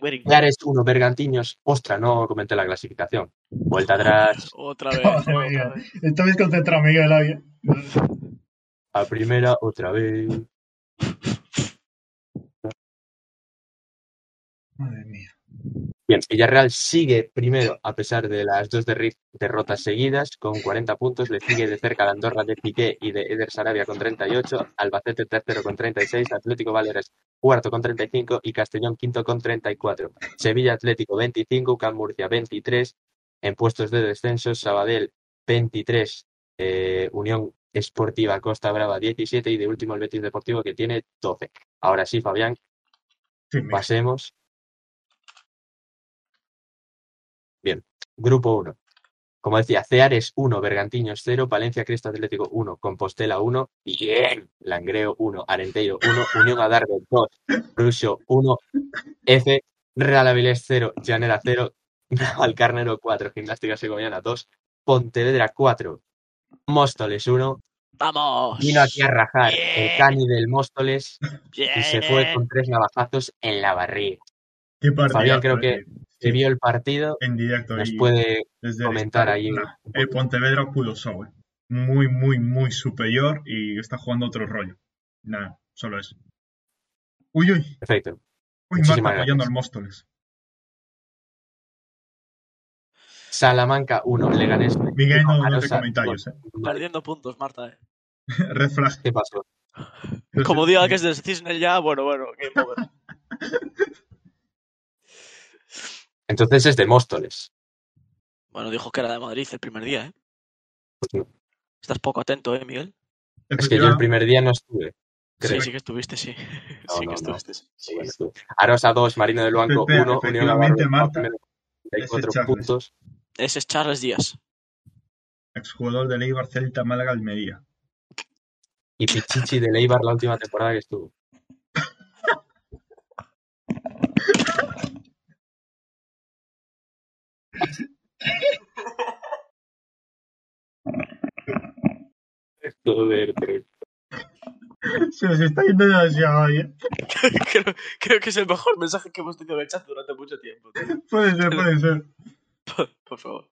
Waiting. Baleares 1, Bergantiños. Ostras, no comenté la clasificación. Vuelta atrás. Otra vez, otra Miguel. vez. Esta vez concentrado, Miguel. A primera, otra vez. Madre mía. Bien, Villarreal sigue primero a pesar de las dos derrotas seguidas con 40 puntos. Le sigue de cerca la Andorra de Piqué y de Eder Sarabia con 38. Albacete tercero con 36. Atlético Baleares cuarto con 35 y Castellón quinto con 34. Sevilla Atlético 25. Can Murcia 23. En puestos de descenso, Sabadell 23. eh, Unión Esportiva Costa Brava 17 y de último el Betis Deportivo que tiene 12. Ahora sí, Fabián, Sí, pasemos. Grupo 1. Como decía, Ceares 1, Bergantiños 0, Palencia Cristo Atlético 1, Compostela 1, bien, Langreo 1, Arenteiro 1, Unión Adarve 2, Brusio 1, F, Real Avilés 0, Llanera 0, Navalcarnero 4, Gimnástica Segoviana 2, Pontevedra 4, Móstoles 1, Vamos. vino aquí a rajar el cani del Móstoles Bien. y se fue con tres navajazos en la barriga. Qué partidazo, Fabián, creo que. Se vio el partido, en directo. nos y puede desde comentar ahí el Pontevedra pudo show. eh. Muy, muy, muy superior y está jugando otro rollo. Nada, solo eso. Uy, uy. Perfecto. Uy, Muchísimas Marta apoyando al Móstoles. Salamanca 1, Leganés. Miguel, no, no te comentarios, eh. Perdiendo puntos, Marta. eh. Red flag. ¿Qué pasó? Como diga que es del Cisne ya, bueno, bueno. game over. Entonces es de Móstoles. Bueno, dijo que era de Madrid el primer día, ¿eh? Pues no. Estás poco atento, ¿eh, Miguel? Es que yo el primer día no estuve. Sí, Creo. sí que estuviste, sí. No, sí no, que no. estuviste. sí. Sí, Bueno. Arosa 2, Marino del Banco Espera, 1, Unión Navarro Marta, primero, 34 ese puntos. Ese es Charles Díaz. Exjugador de Leibar, Celta, Málaga, Almería. Y Pichichi de Leibar la última temporada que estuvo. Joder, tío. Se nos está yendo demasiado bien. creo, creo que es el mejor mensaje que hemos tenido en el chat durante mucho tiempo. tío. Puede ser, puede ser. Por, por favor.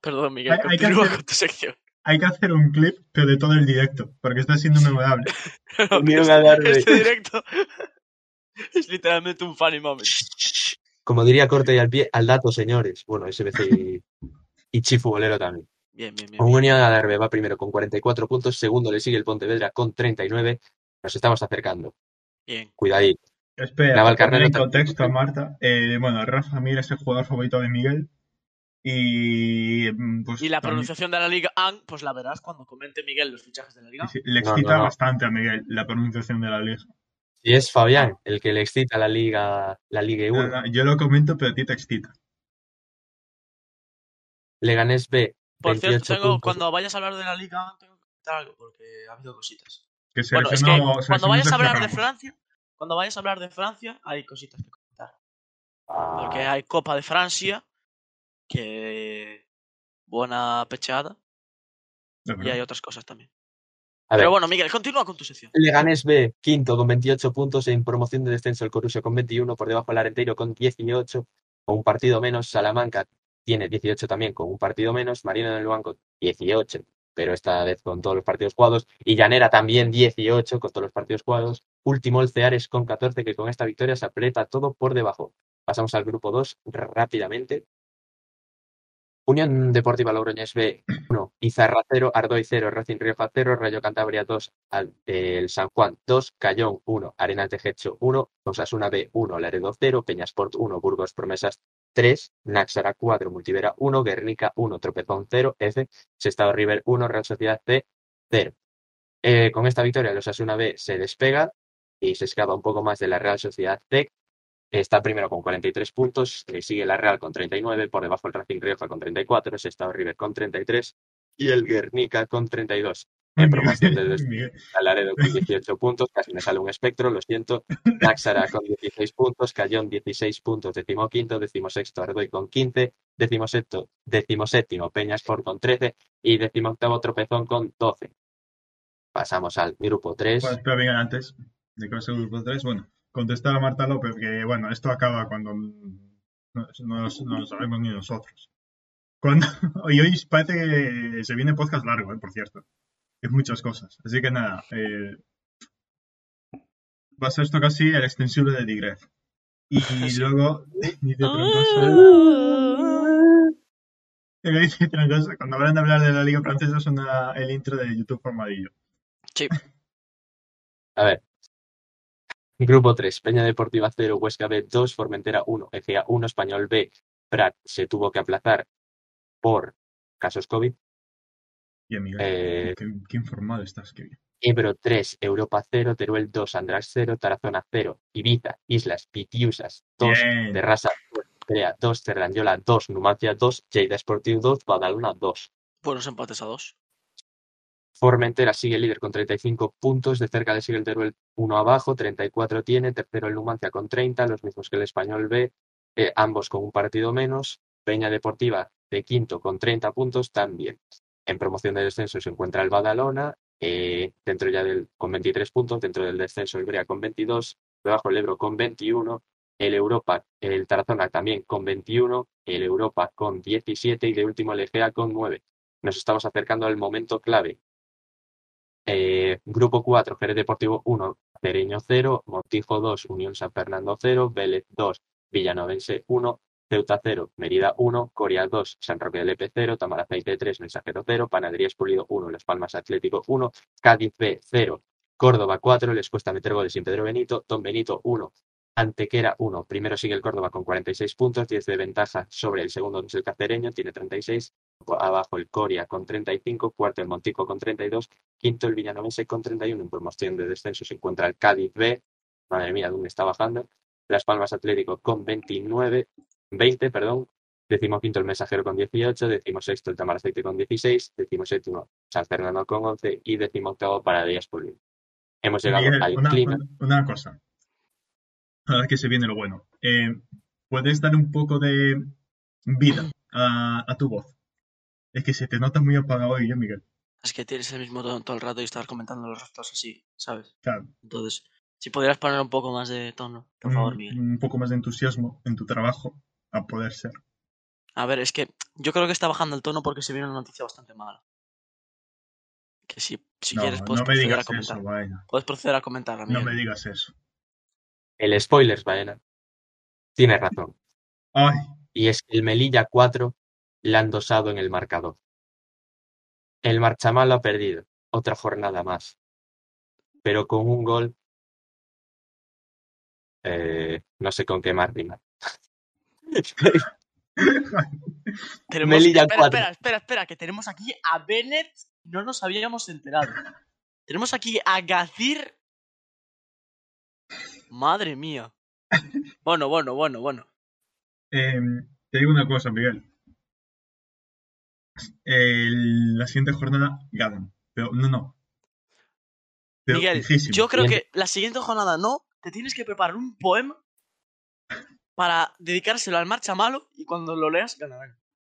Perdón, Miguel, Hay- hay que continúa hacer- con tu sección. Hay que hacer un clip, pero de todo el directo, porque está siendo memorable. No, Vinieron este, a darme- este directo es literalmente un funny moment. Como diría Corte y al pie, al dato, señores. Bueno, SBC y, y Chifu Bolero también. Bien, bien, bien. Unión Adarve va primero con 44 puntos, segundo le sigue el Pontevedra con 39. Nos estamos acercando. bien. Cuidadito. Espera, en contexto a Marta. Eh, bueno, Rafa Mir es el jugador favorito de Miguel. Y. mm, Pues, Y la también- pronunciación de la Liga AN, pues la verás cuando comente Miguel los fichajes de la Liga. sí, le No, excita no, no. bastante a Miguel la pronunciación de la liga. Y es Fabián el que le excita la Liga, la Liga No, 1. no, yo lo comento, pero a ti te excita. Leganés B, Por 28 cierto, tengo, puntos. cuando vayas a hablar de la Liga tengo que comentar algo, porque ha habido cositas. Que se Bueno, es que cuando vayas a hablar de. Francia, cuando vayas a hablar de Francia, hay cositas que comentar. Ah, Porque hay Copa de Francia, que buena pecheada, De y hay otras cosas también. A ver, Pero bueno, Miguel, continúa con tu sección. Leganés B, quinto con 28 puntos en promoción de descenso el Corusio con 21, por debajo el Arenteiro con 18, con un partido menos, Salamanca tiene 18 también con un partido menos, Marino del Banco 18, pero esta vez con todos los partidos jugados, y Llanera también 18 con todos los partidos jugados, último el Ceares con 14 que con esta victoria se aprieta todo por debajo. Pasamos al grupo 2 rápidamente. Unión Deportiva Logroñés B 1, Izarra 0, Ardoy 0, Racing Rioja 0, Rayo Cantabria 2, al- eh, el San Juan 2, Cayón 1, Arenas de Gecho 1, Osasuna B 1, Laredo 0, Peñasport 1, Burgos Promesas 3, Naxara 4, Multivera 1, Guernica 1, Tropezón 0, F, Sestado River 1, Real Sociedad C 0. Eh, con esta victoria el Osasuna B se despega y se escapa un poco más de la Real Sociedad C. Está primero con 43 puntos, le sigue la Real con 39, por debajo el Racing Rioja con 34, Sestado River con 33 y el Guernica con 32. En promoción de descenso Miguel, Laredo con 18 puntos, casi me sale un espectro, lo siento. Náxara con 16 puntos, Cayón 16 puntos, decimoquinto, decimosexto Ardoy con 15, decimosexto, decimoséptimo Peñasport con 13 y decimoctavo Tropezón con 12. Pasamos al grupo 3. Pues, pero bien, antes de que pase el grupo 3, bueno, contestar a Marta López que, bueno, esto acaba cuando no, no- no lo sabemos ni nosotros. Cuando, y hoy parece que se viene podcast largo, eh, por cierto. Es muchas cosas. Así que nada, eh, va a ser esto casi el extensible de Digref. Y Sí. luego dice cosa. Cuando hablan de hablar de la Liga Francesa suena el intro de YouTube formadillo. Sí. A ver. Grupo 3, Peña Deportiva 0, Huesca B 2, Formentera 1, EGA 1, Español B. Prat se tuvo que aplazar por casos COVID. Bien, Miguel. Eh, Qué, qué informado estás, qué bien. Ebro 3, Europa 0, Teruel 2, András 0, Tarazona 0, Ibiza, Islas, Pitiusas 2, Bien. Terrassa 2, Crea 2, Terranyola 2, Numancia 2, Lleida Sportiu 2, Badalona 2. Buenos empates a dos. Formentera sigue líder con 35 puntos, de cerca le sigue el Teruel 1 abajo, 34 tiene, tercero el Numancia con 30, los mismos que el Español B, eh, ambos con un partido menos, Peña Deportiva de quinto con 30 puntos también. En promoción de descenso se encuentra el Badalona, eh, dentro ya del, con 23 puntos, dentro del descenso el Brea con 22, debajo el Ebro con 21, el Europa, el Tarazona también con 21, el Europa con 17 y de último el Egea con 9. Nos estamos acercando al momento clave. Eh, grupo 4, Jerez Deportivo 1, Cereño 0, Montijo 2, Unión San Fernando 0, Vélez 2, Villanovense 1, Ceuta 0, Mérida 1, Coria 2, San Roque del Epe 0, Tamaraceite 3, Mensajero 0, Panaderías Pulido 1, Las Palmas Atlético 1, Cádiz B 0, Córdoba 4, les cuesta meter goles sin Pedro Benito, Don Benito 1, Antequera 1, primero sigue el Córdoba con 46 puntos, 10 de ventaja sobre el segundo que es el Cacereño, tiene 36, abajo el Coria con 35, cuarto el Montico con 32, quinto el Villanovense con 31, en promoción de descenso se encuentra el Cádiz B, madre mía, ¿dónde está bajando? Las Palmas Atlético con 29, 20, perdón, decimoquinto el Mensajero con 18, decimosexto el Tamaraceite con 16, decimoséptimo San Fernando con 11 y decimoctavo Panaderías Pulido. Hemos llegado Miguel, al una, clima. una cosa. Ahora que se viene lo bueno. Eh, ¿Puedes dar un poco de vida a, a tu voz? Es que se te nota muy apagado hoy, ¿eh, Miguel? Es que tienes el mismo tono todo el rato y estar comentando los resultados así, ¿sabes? Claro, Entonces, si podrías poner un poco más de tono, por favor, un, Miguel. un poco más de entusiasmo en tu trabajo, a poder ser. A ver, es que yo creo que está bajando el tono porque se viene una noticia bastante mala. Que si, si no, quieres puedes no proceder a comentar. eso. Puedes proceder a comentarla, No me digas eso. El spoilers, Baena. Tiene razón. Ay, Y es que el Melilla 4 la han dosado en el marcador. El Marchamal ha perdido. Otra jornada más. Pero con un gol. eh, no sé con qué más rimar. Tenemos... Melilla espera, 4. espera, espera, espera, que tenemos aquí a Bennett, no nos habíamos enterado. tenemos aquí a Gazir. Madre mía. Bueno, bueno, bueno, bueno. em, te digo una cosa, Miguel. El- la siguiente jornada ganan. Pero no, no. Pero Miguel, fijísimo. yo creo que la siguiente jornada no, te tienes que preparar un poema para dedicárselo al marcha malo y cuando lo leas ganarán.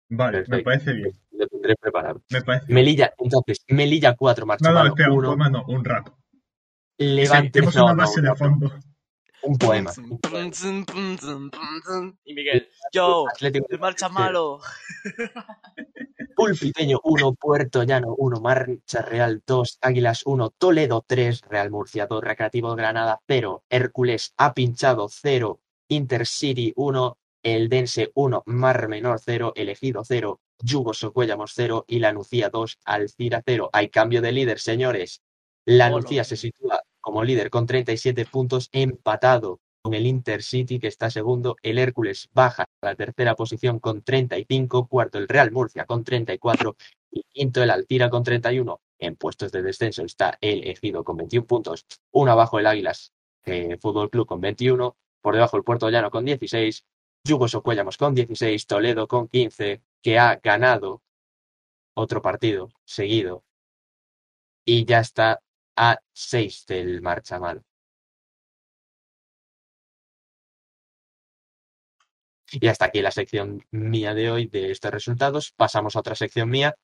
Vale, me parece bien. Lo tendré preparado. Me parece bien. Melilla, entonces, Melilla 4, No, no, Marchamal espera, un 1. poema no, un rap. Levante. Una base no, de fondo. Un poema. Y Miguel, yo, Atlético el marcha malo. Pulpiteño 1, Puerto Llano 1, Marcha Real 2, Águilas 1, Toledo 3, Real Murcia 2, Recreativo Granada 0, Hércules ha pinchado 0, Intercity 1, Eldense 1, Mar Menor 0, Elegido 0, Yugo Socuellamos 0 y La Nucía 2, Alcira 0. Hay cambio de líder, señores. La. Nucía se sitúa como líder con 37 puntos, empatado con el Intercity que está segundo, el Hércules baja a la tercera posición con 35, cuarto el Real Murcia con 34 y quinto el Altira con 31. En puestos de descenso está el Ejido con 21 puntos, uno abajo el Águilas Fútbol Club con 21, por debajo el Puerto Llano con 16, Yugo Socuellamos con 16, Toledo con 15, que ha ganado otro partido seguido y ya está a 6 del marcha mal. Y hasta aquí la sección mía de hoy de estos resultados. Pasamos a otra sección mía,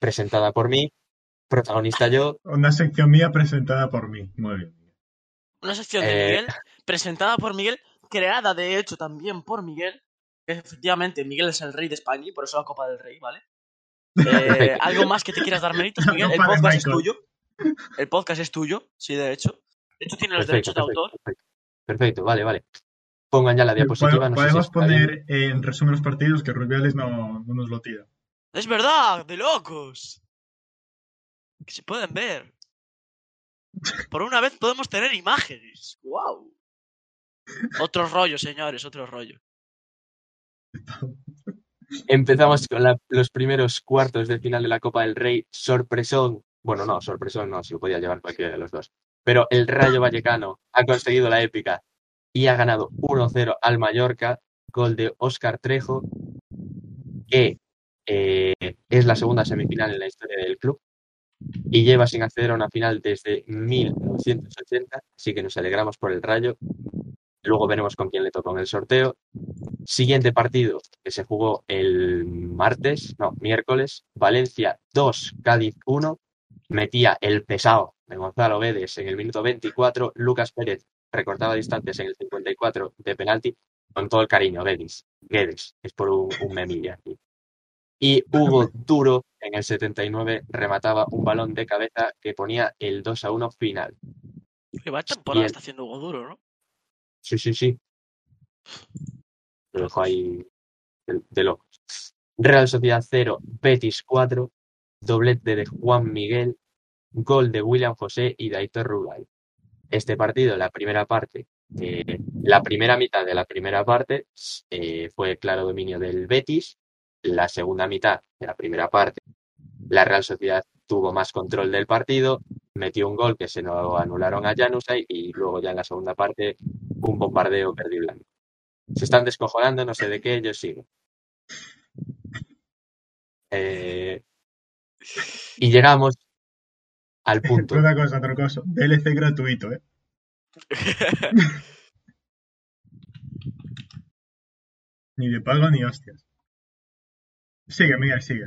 presentada por mí, protagonista yo. Una sección mía presentada por mí. Muy bien. Una sección de Eh. Miguel, presentada por Miguel, creada de hecho también por Miguel. Efectivamente, Miguel es el rey de España y por eso la Copa del Rey, ¿vale? Eh, ¿Algo más que te quieras dar méritos, Miguel? El podcast es tuyo. El podcast es tuyo, sí, de hecho. De hecho, tiene los Perfecto, derechos de perfecto, autor. perfecto. Perfecto, vale, vale. Pongan ya la diapositiva. no sé si Podemos bien. poner en resumen los partidos que Rubiales no, no nos lo tira. Es verdad, de locos. Que se pueden ver. Por una vez podemos tener imágenes. ¡Wow! Otro rollo, señores, otro rollo. Empezamos con la- los primeros cuartos de final de la Copa del Rey. Sorpresón. Bueno, no, sorpresón no, si lo podía llevar cualquiera de los dos. Pero el Rayo Vallecano ha conseguido la épica y ha ganado 1-0 al Mallorca. Gol de Óscar Trejo, que eh, es la segunda semifinal en la historia del club y lleva sin acceder a una final desde 1980. Así que nos alegramos por el Rayo. Luego veremos con quién le tocó en el sorteo. Siguiente partido que se jugó el martes, no, miércoles, Valencia 2, Cádiz 1. Metía el pesado de Gonzalo Guedes en el minuto 24. Lucas Pérez recortaba distancias en el 54 de penalti. Con todo el cariño, Guedes. Guedes, es por un, un memilla aquí. Y Hugo Duro en el 79 remataba un balón de cabeza que ponía el 2 a 1 final. Que va temporada Bien. está haciendo Hugo Duro, ¿no? Sí, sí, sí. Lo dejo ahí de, de locos. Real Sociedad 0, Betis 4, doblete de Juan Miguel, gol de William José y de Aitor Rubay. Este partido, la primera parte, eh, la primera mitad de la primera parte eh, fue claro dominio del Betis. La segunda mitad de la primera parte, la Real Sociedad tuvo más control del partido, metió un gol que se lo anularon a Januzaj y luego ya en la segunda parte un bombardeo verde y blanco. Se están descojonando, no sé de qué, yo sigo. Eh, y llegamos al punto. Otra cosa, otra cosa. DLC gratuito, ¿eh? Ni de pago ni hostias. Sigue, Miguel, sigue.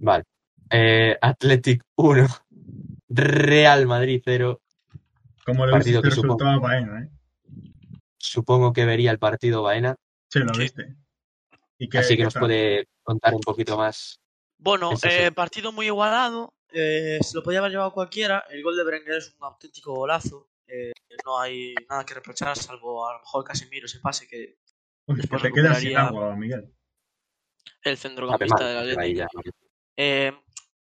Vale. Eh, Athletic 1, Real Madrid 0. Como le Partido viste que supongo- Baena, ¿eh? Supongo que vería el partido Baena, Sí, lo viste. ¿Y qué- así que qué nos tal? puede contar un poquito más. Bueno, sí. eh, partido muy igualado. eh, se lo podía haber llevado cualquiera. El gol de Berenguer es un auténtico golazo. eh, no hay nada que reprochar, salvo a lo mejor Casemiro ese pase que Uy, que después te quedas sin agua, Miguel. el centrocampista de la ya. Eh,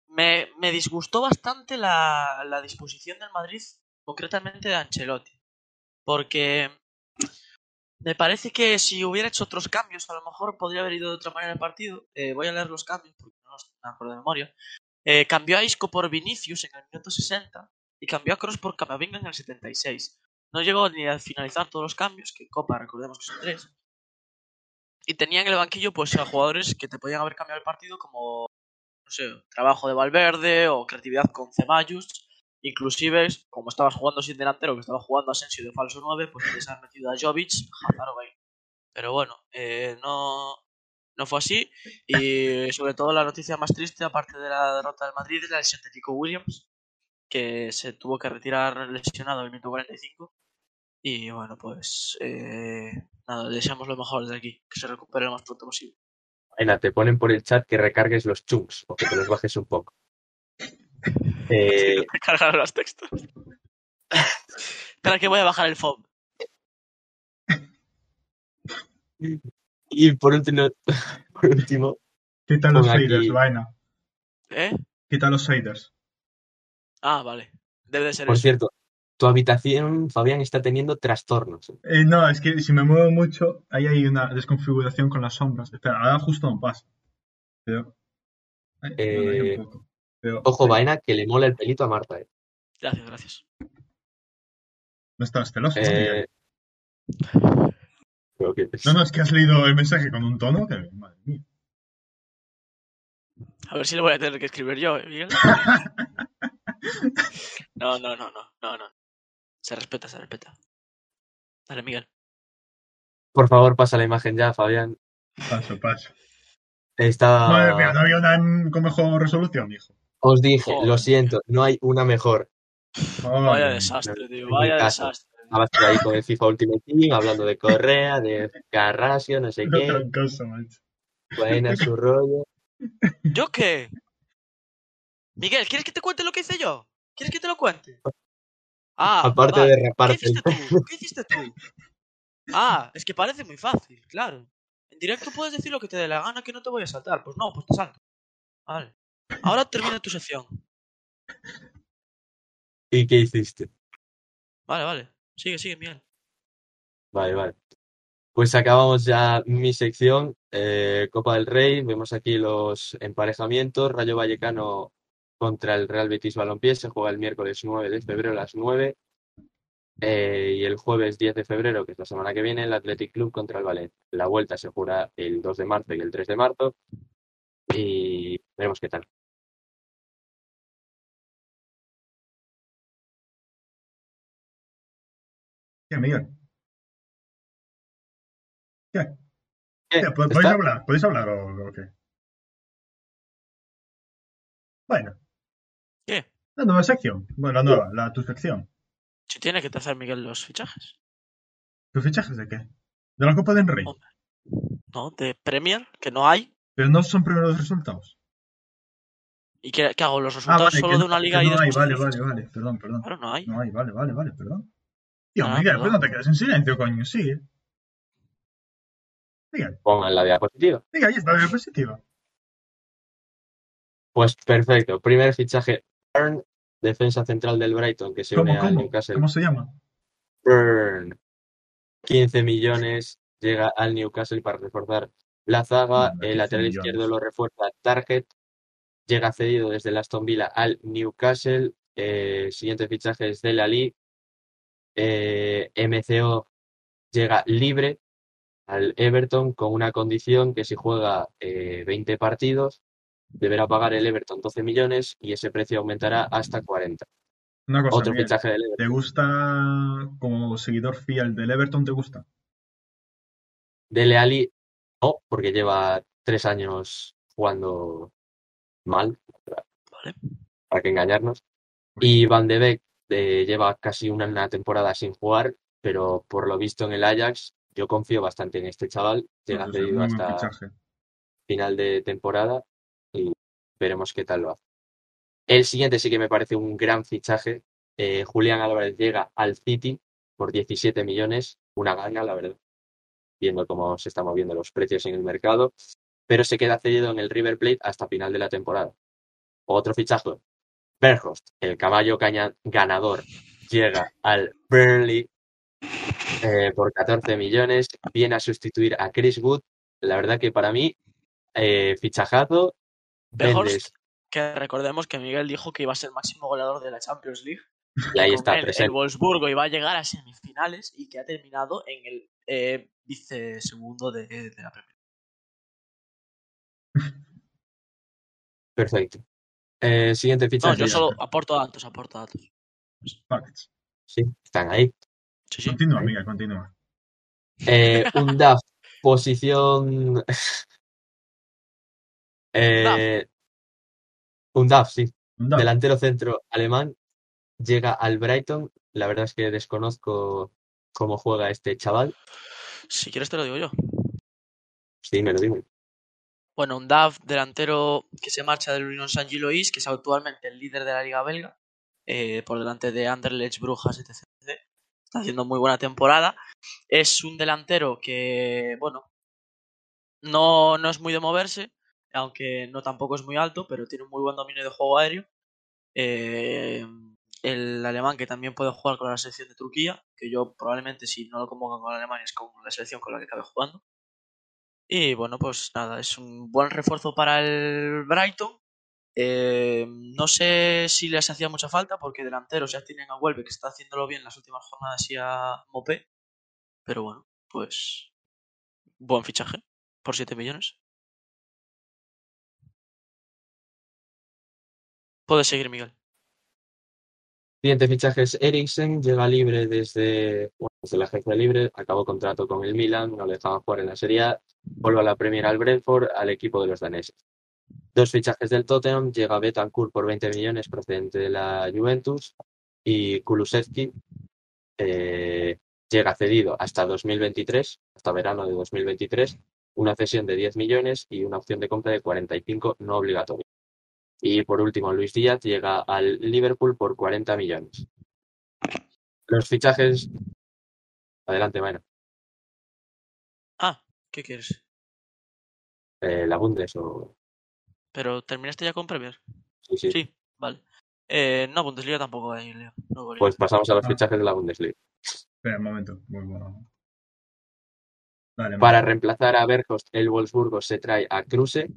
me, me disgustó bastante la, la disposición del Madrid, concretamente de Ancelotti. Porque me parece que si hubiera hecho otros cambios, a lo mejor podría haber ido de otra manera el partido. Eh, voy a leer los cambios porque no me acuerdo de memoria. Eh, cambió a Isco por Vinicius en el minuto 60 y cambió a Cross por Camavinga en el 76. No llegó ni a finalizar todos los cambios, que en Copa recordemos que son tres. Y tenía en el banquillo pues a jugadores que te podían haber cambiado el partido como no sé, trabajo de Valverde o creatividad con Ceballos. Inclusive, como estabas jugando sin delantero, que estaba jugando Asensio de falso 9, pues podías haber metido a Jovic, Hazard o. Pero bueno, eh, no, no fue así. Y sobre todo la noticia más triste, aparte de la derrota del Madrid, es la lesión de Nico Williams, que se tuvo que retirar lesionado en el minuto 45. Y bueno, pues eh, nada, deseamos lo mejor desde aquí, que se recupere lo más pronto posible. Baena, te ponen por el chat que recargues los chunks o que te los bajes un poco. Eh, Cargar los textos. Espera que voy a bajar el FOB. y por último, por último, Quita los aquí- shaders, vaina. ¿Eh? Quita los shaders. Ah, vale. Debe de ser por eso. cierto, tu habitación, Fabián, está teniendo trastornos. Eh, no, es que si me muevo mucho, ahí hay una desconfiguración con las sombras. Espera, ahora justo no pasa. Pero. Ay, Eh. Pero- Ojo, Baena, que le mola el pelito a Marta. eh. Gracias, gracias. No estás celoso. Eh, creo que- No, no, es que has leído el mensaje con un tono que. Madre mía. A ver si le voy a tener que escribir yo, ¿eh, Miguel? No, no, no, no, no, no. Se respeta, se respeta. Dale, Miguel. Por favor, pasa la imagen ya, Fabián. Paso, paso. Está... Madre mía, no había una con mejor resolución, hijo. Os dije, lo siento, no hay una mejor. Vaya desastre, tío. Vaya desastre. Estabas tú ahí con el FIFA Ultimate Team, hablando de Correa, de Carrasio, no sé qué. Buena su rollo. ¿Yo qué? Miguel, ¿quieres que te cuente lo que hice yo? ¿Quieres que te lo cuente? Ah, Aparte vale. de ¿Qué raparte el hiciste tú? ¿Qué hiciste tú? Ah, es que parece muy fácil, claro. En directo puedes decir lo que te dé la gana que no te voy a saltar. Pues no, pues te salto. Vale. Ahora termina tu sección. ¿Y qué hiciste? Vale, vale. Sigue, sigue, Miguel. Vale, vale. Pues acabamos ya mi sección, eh, Copa del Rey. Vemos aquí los emparejamientos. Rayo Vallecano contra el Real Betis Balompié se juega el miércoles 9 de febrero a las 9. Eh, y el jueves 10 de febrero, que es la semana que viene, el Athletic Club contra el Valencia. La vuelta se jugará el 2 de marzo y el 3 de marzo. Y veremos qué tal. ¿Qué, Miguel? ¿Qué? ¿Qué? ¿Qué? ¿Podéis ¿Está? hablar? ¿Podéis hablar o, o qué? Bueno, ¿Qué? la nueva sección. Bueno, la nueva, la, tu sección. Si tiene que te hacer Miguel los fichajes. ¿Tus fichajes de qué? De la Copa del Rey. Hombre. ¿No? De Premier, que no hay. Pero no son primero los resultados. ¿Y qué, qué hago? ¿Los resultados Ah, vale, solo que de una liga y no hay, después vale, de- vale, vale. Perdón, perdón. Claro, no hay. No hay, vale, vale, vale, perdón. Tío, Ah, Miguel, perdón. pues no te quedes en silencio, coño, sigue. Miguel, Pongan la diapositiva. Miguel, ahí está la diapositiva. Pues perfecto. Primer fichaje, Burn, defensa central del Brighton, que se une ¿Cómo, al? Newcastle. ¿Cómo se llama? Burn. 15 millones, llega al Newcastle para reforzar la zaga. El 15 lateral millones. izquierdo lo refuerza Target. Llega cedido desde el Aston Villa al Newcastle. Eh, siguiente fichaje es Del Ali. Eh, MCO llega libre al Everton con una condición que si juega eh, 20 partidos deberá pagar el Everton 12 millones y ese precio aumentará hasta 40. Una cosa, Otro Miguel, fichaje del Everton. ¿te gusta como seguidor fiel del Everton? ¿Te gusta? Dele Ali no, porque lleva tres años jugando mal, Vale. para que engañarnos. Y Van de Beek eh, lleva casi una, una temporada sin jugar, pero por lo visto en el Ajax, yo confío bastante en este chaval. Llega cedido muy buen hasta fichaje. final de temporada y veremos qué tal lo hace. El siguiente sí que me parece un gran fichaje. Eh, Julián Álvarez llega al City por 17 millones, una gana, la verdad, viendo cómo se están moviendo los precios en el mercado, pero se queda cedido en el River Plate hasta final de la temporada. Otro fichaje, Berghost, el caballo ganador, llega al Burnley eh, por 14 millones, viene a sustituir a Chris Wood. La verdad que para mí, eh, fichajazo, vendes que recordemos que Miguel dijo que iba a ser máximo goleador de la Champions League. y ahí está, él, el presente. Wolfsburgo iba a llegar a semifinales y que ha terminado en el eh, vicesegundo de, de la Premier. Perfecto. Eh, siguiente No, fichaje. yo solo aporto datos, aporto datos. Sí, están ahí. Sí, sí. Continúa. Miguel, continúa. Eh, un DAF, posición. Eh, un DAF, sí. Un. Delantero centro alemán. Llega al Brighton. La verdad es que desconozco cómo juega este chaval. Si quieres te lo digo yo. Sí, me lo digo. Bueno, un DAF delantero que se marcha del Union Saint Gillois, que es actualmente el líder de la liga belga, eh, por delante de Anderlecht, Brujas, etc. Está haciendo muy buena temporada. Es un delantero que, bueno, no, no es muy de moverse, aunque no tampoco es muy alto, pero tiene un muy buen dominio de juego aéreo. Eh, el alemán que también puede jugar con la selección de Turquía, que yo probablemente si no lo convocan con Alemania es con la selección con la que acabe jugando. Y bueno, pues nada, es un buen refuerzo para el Brighton. Eh, no sé si les hacía mucha falta porque delanteros ya tienen a Huelve que está haciéndolo bien las últimas jornadas y a Mopé. Pero bueno, pues buen fichaje por 7 millones. Puedes seguir, Miguel. Siguiente fichaje es Eriksen, llega libre desde, bueno, desde la agencia libre, acabó contrato con el Milan, no le dejaban jugar en la Serie A, vuelve a la Premier al Brentford, al equipo de los daneses. Dos fichajes del Tottenham, llega Betancourt por 20 millones procedente de la Juventus y Kulusevski eh, llega cedido hasta 2023, hasta verano de 2023, una cesión de 10 millones y una opción de compra de 45 no obligatoria. Y por último, Luis Díaz llega al Liverpool por 40 millones. Los fichajes. Adelante, bueno. Ah, ¿qué quieres? Eh, la Bundes o. ¿Pero terminaste ya con Premier? Sí, sí. Sí, vale. Eh, no, Bundesliga tampoco hay, Leo. No. Pues pasamos a los Ah. fichajes de la Bundesliga. Espera un momento. Muy bueno. Dale, Para reemplazar a Berghost, el Wolfsburgo se trae a Kruse,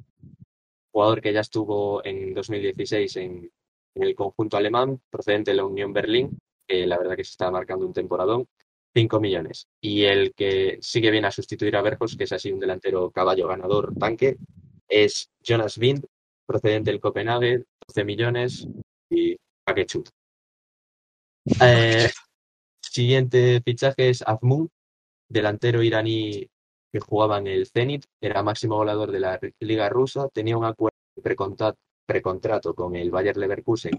jugador que ya estuvo en 2016 en, en el conjunto alemán, procedente de la Unión Berlín, que la verdad que se está marcando un temporadón, 5 millones. Y el que sigue bien a sustituir a Berghost, que es así un delantero caballo ganador tanque, es Jonas Wind, procedente del Copenhague, 12 millones y pa' que chuta. Eh, siguiente fichaje es Azmoun, delantero iraní que jugaba en el Zenit, era máximo goleador de la liga rusa, tenía un acuerdo de precontra- precontrato con el Bayer Leverkusen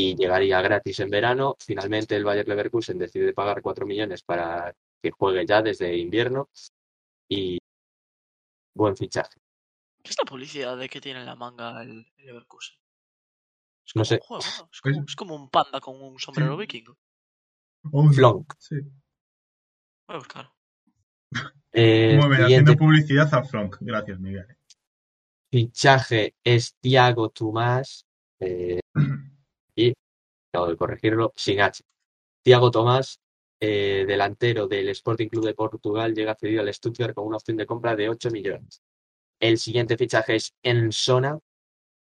y llegaría gratis en verano. Finalmente el Bayer Leverkusen decide pagar 4 millones para que juegue ya desde invierno y buen fichaje. ¿Qué es la publicidad de que tiene en la manga el, el Leverkusen? Es No sé. un juego, ¿no? Es como, Es- es como un panda con un sombrero Sí. vikingo. Flonk. Sí. Voy a buscar. Eh, Muy bien, siguiente haciendo publicidad a Flonk. Gracias, Miguel. fichaje es Thiago Tomás eh, y acabo de corregirlo sin H. Thiago Tomás, eh, delantero del Sporting Club de Portugal, llega cedido al Stuttgart con una opción de compra de 8 millones. El siguiente fichaje es Ensona,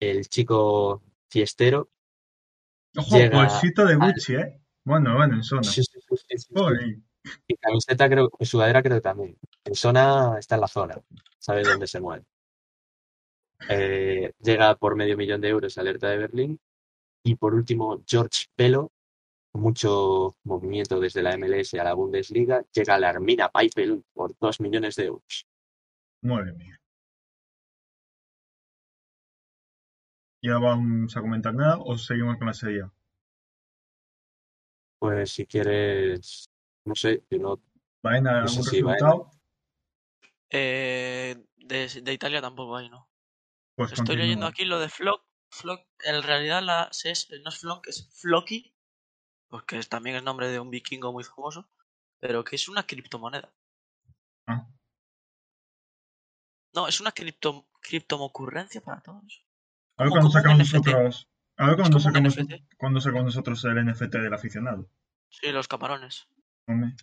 el chico fiestero. Ojo, bolsito de al- Gucci, ¿eh? Bueno, bueno, en zona. Sí, sí. Y camiseta creo, y sudadera creo que también. Ensona está en la zona, sabe dónde se mueve. Eh, llega por medio millón de euros a Alerta de Berlín. Y por último, George Pelo, mucho movimiento desde la MLS a la Bundesliga, llega a la Armina Paipel por 2 millones de euros. Muy bien. ¿Ya vamos a comentar nada o seguimos con la serie? Pues si quieres, no sé, yo no, ¿Vaina No algún sé si resultado? Eh, de, de Italia tampoco hay, ¿no? Pues Estoy leyendo aquí lo de Flock. Flock, en realidad la, es, no es Flock, es Flocky, porque es, también es nombre de un vikingo muy famoso, pero que es una criptomoneda. Ah. No, es una cripto, criptomocurrencia para todos. A ver cuando sacamos nosotros. A ver cuando sacamos, cuando sacamos nosotros el NFT del aficionado. Sí, los camarones. Hombre.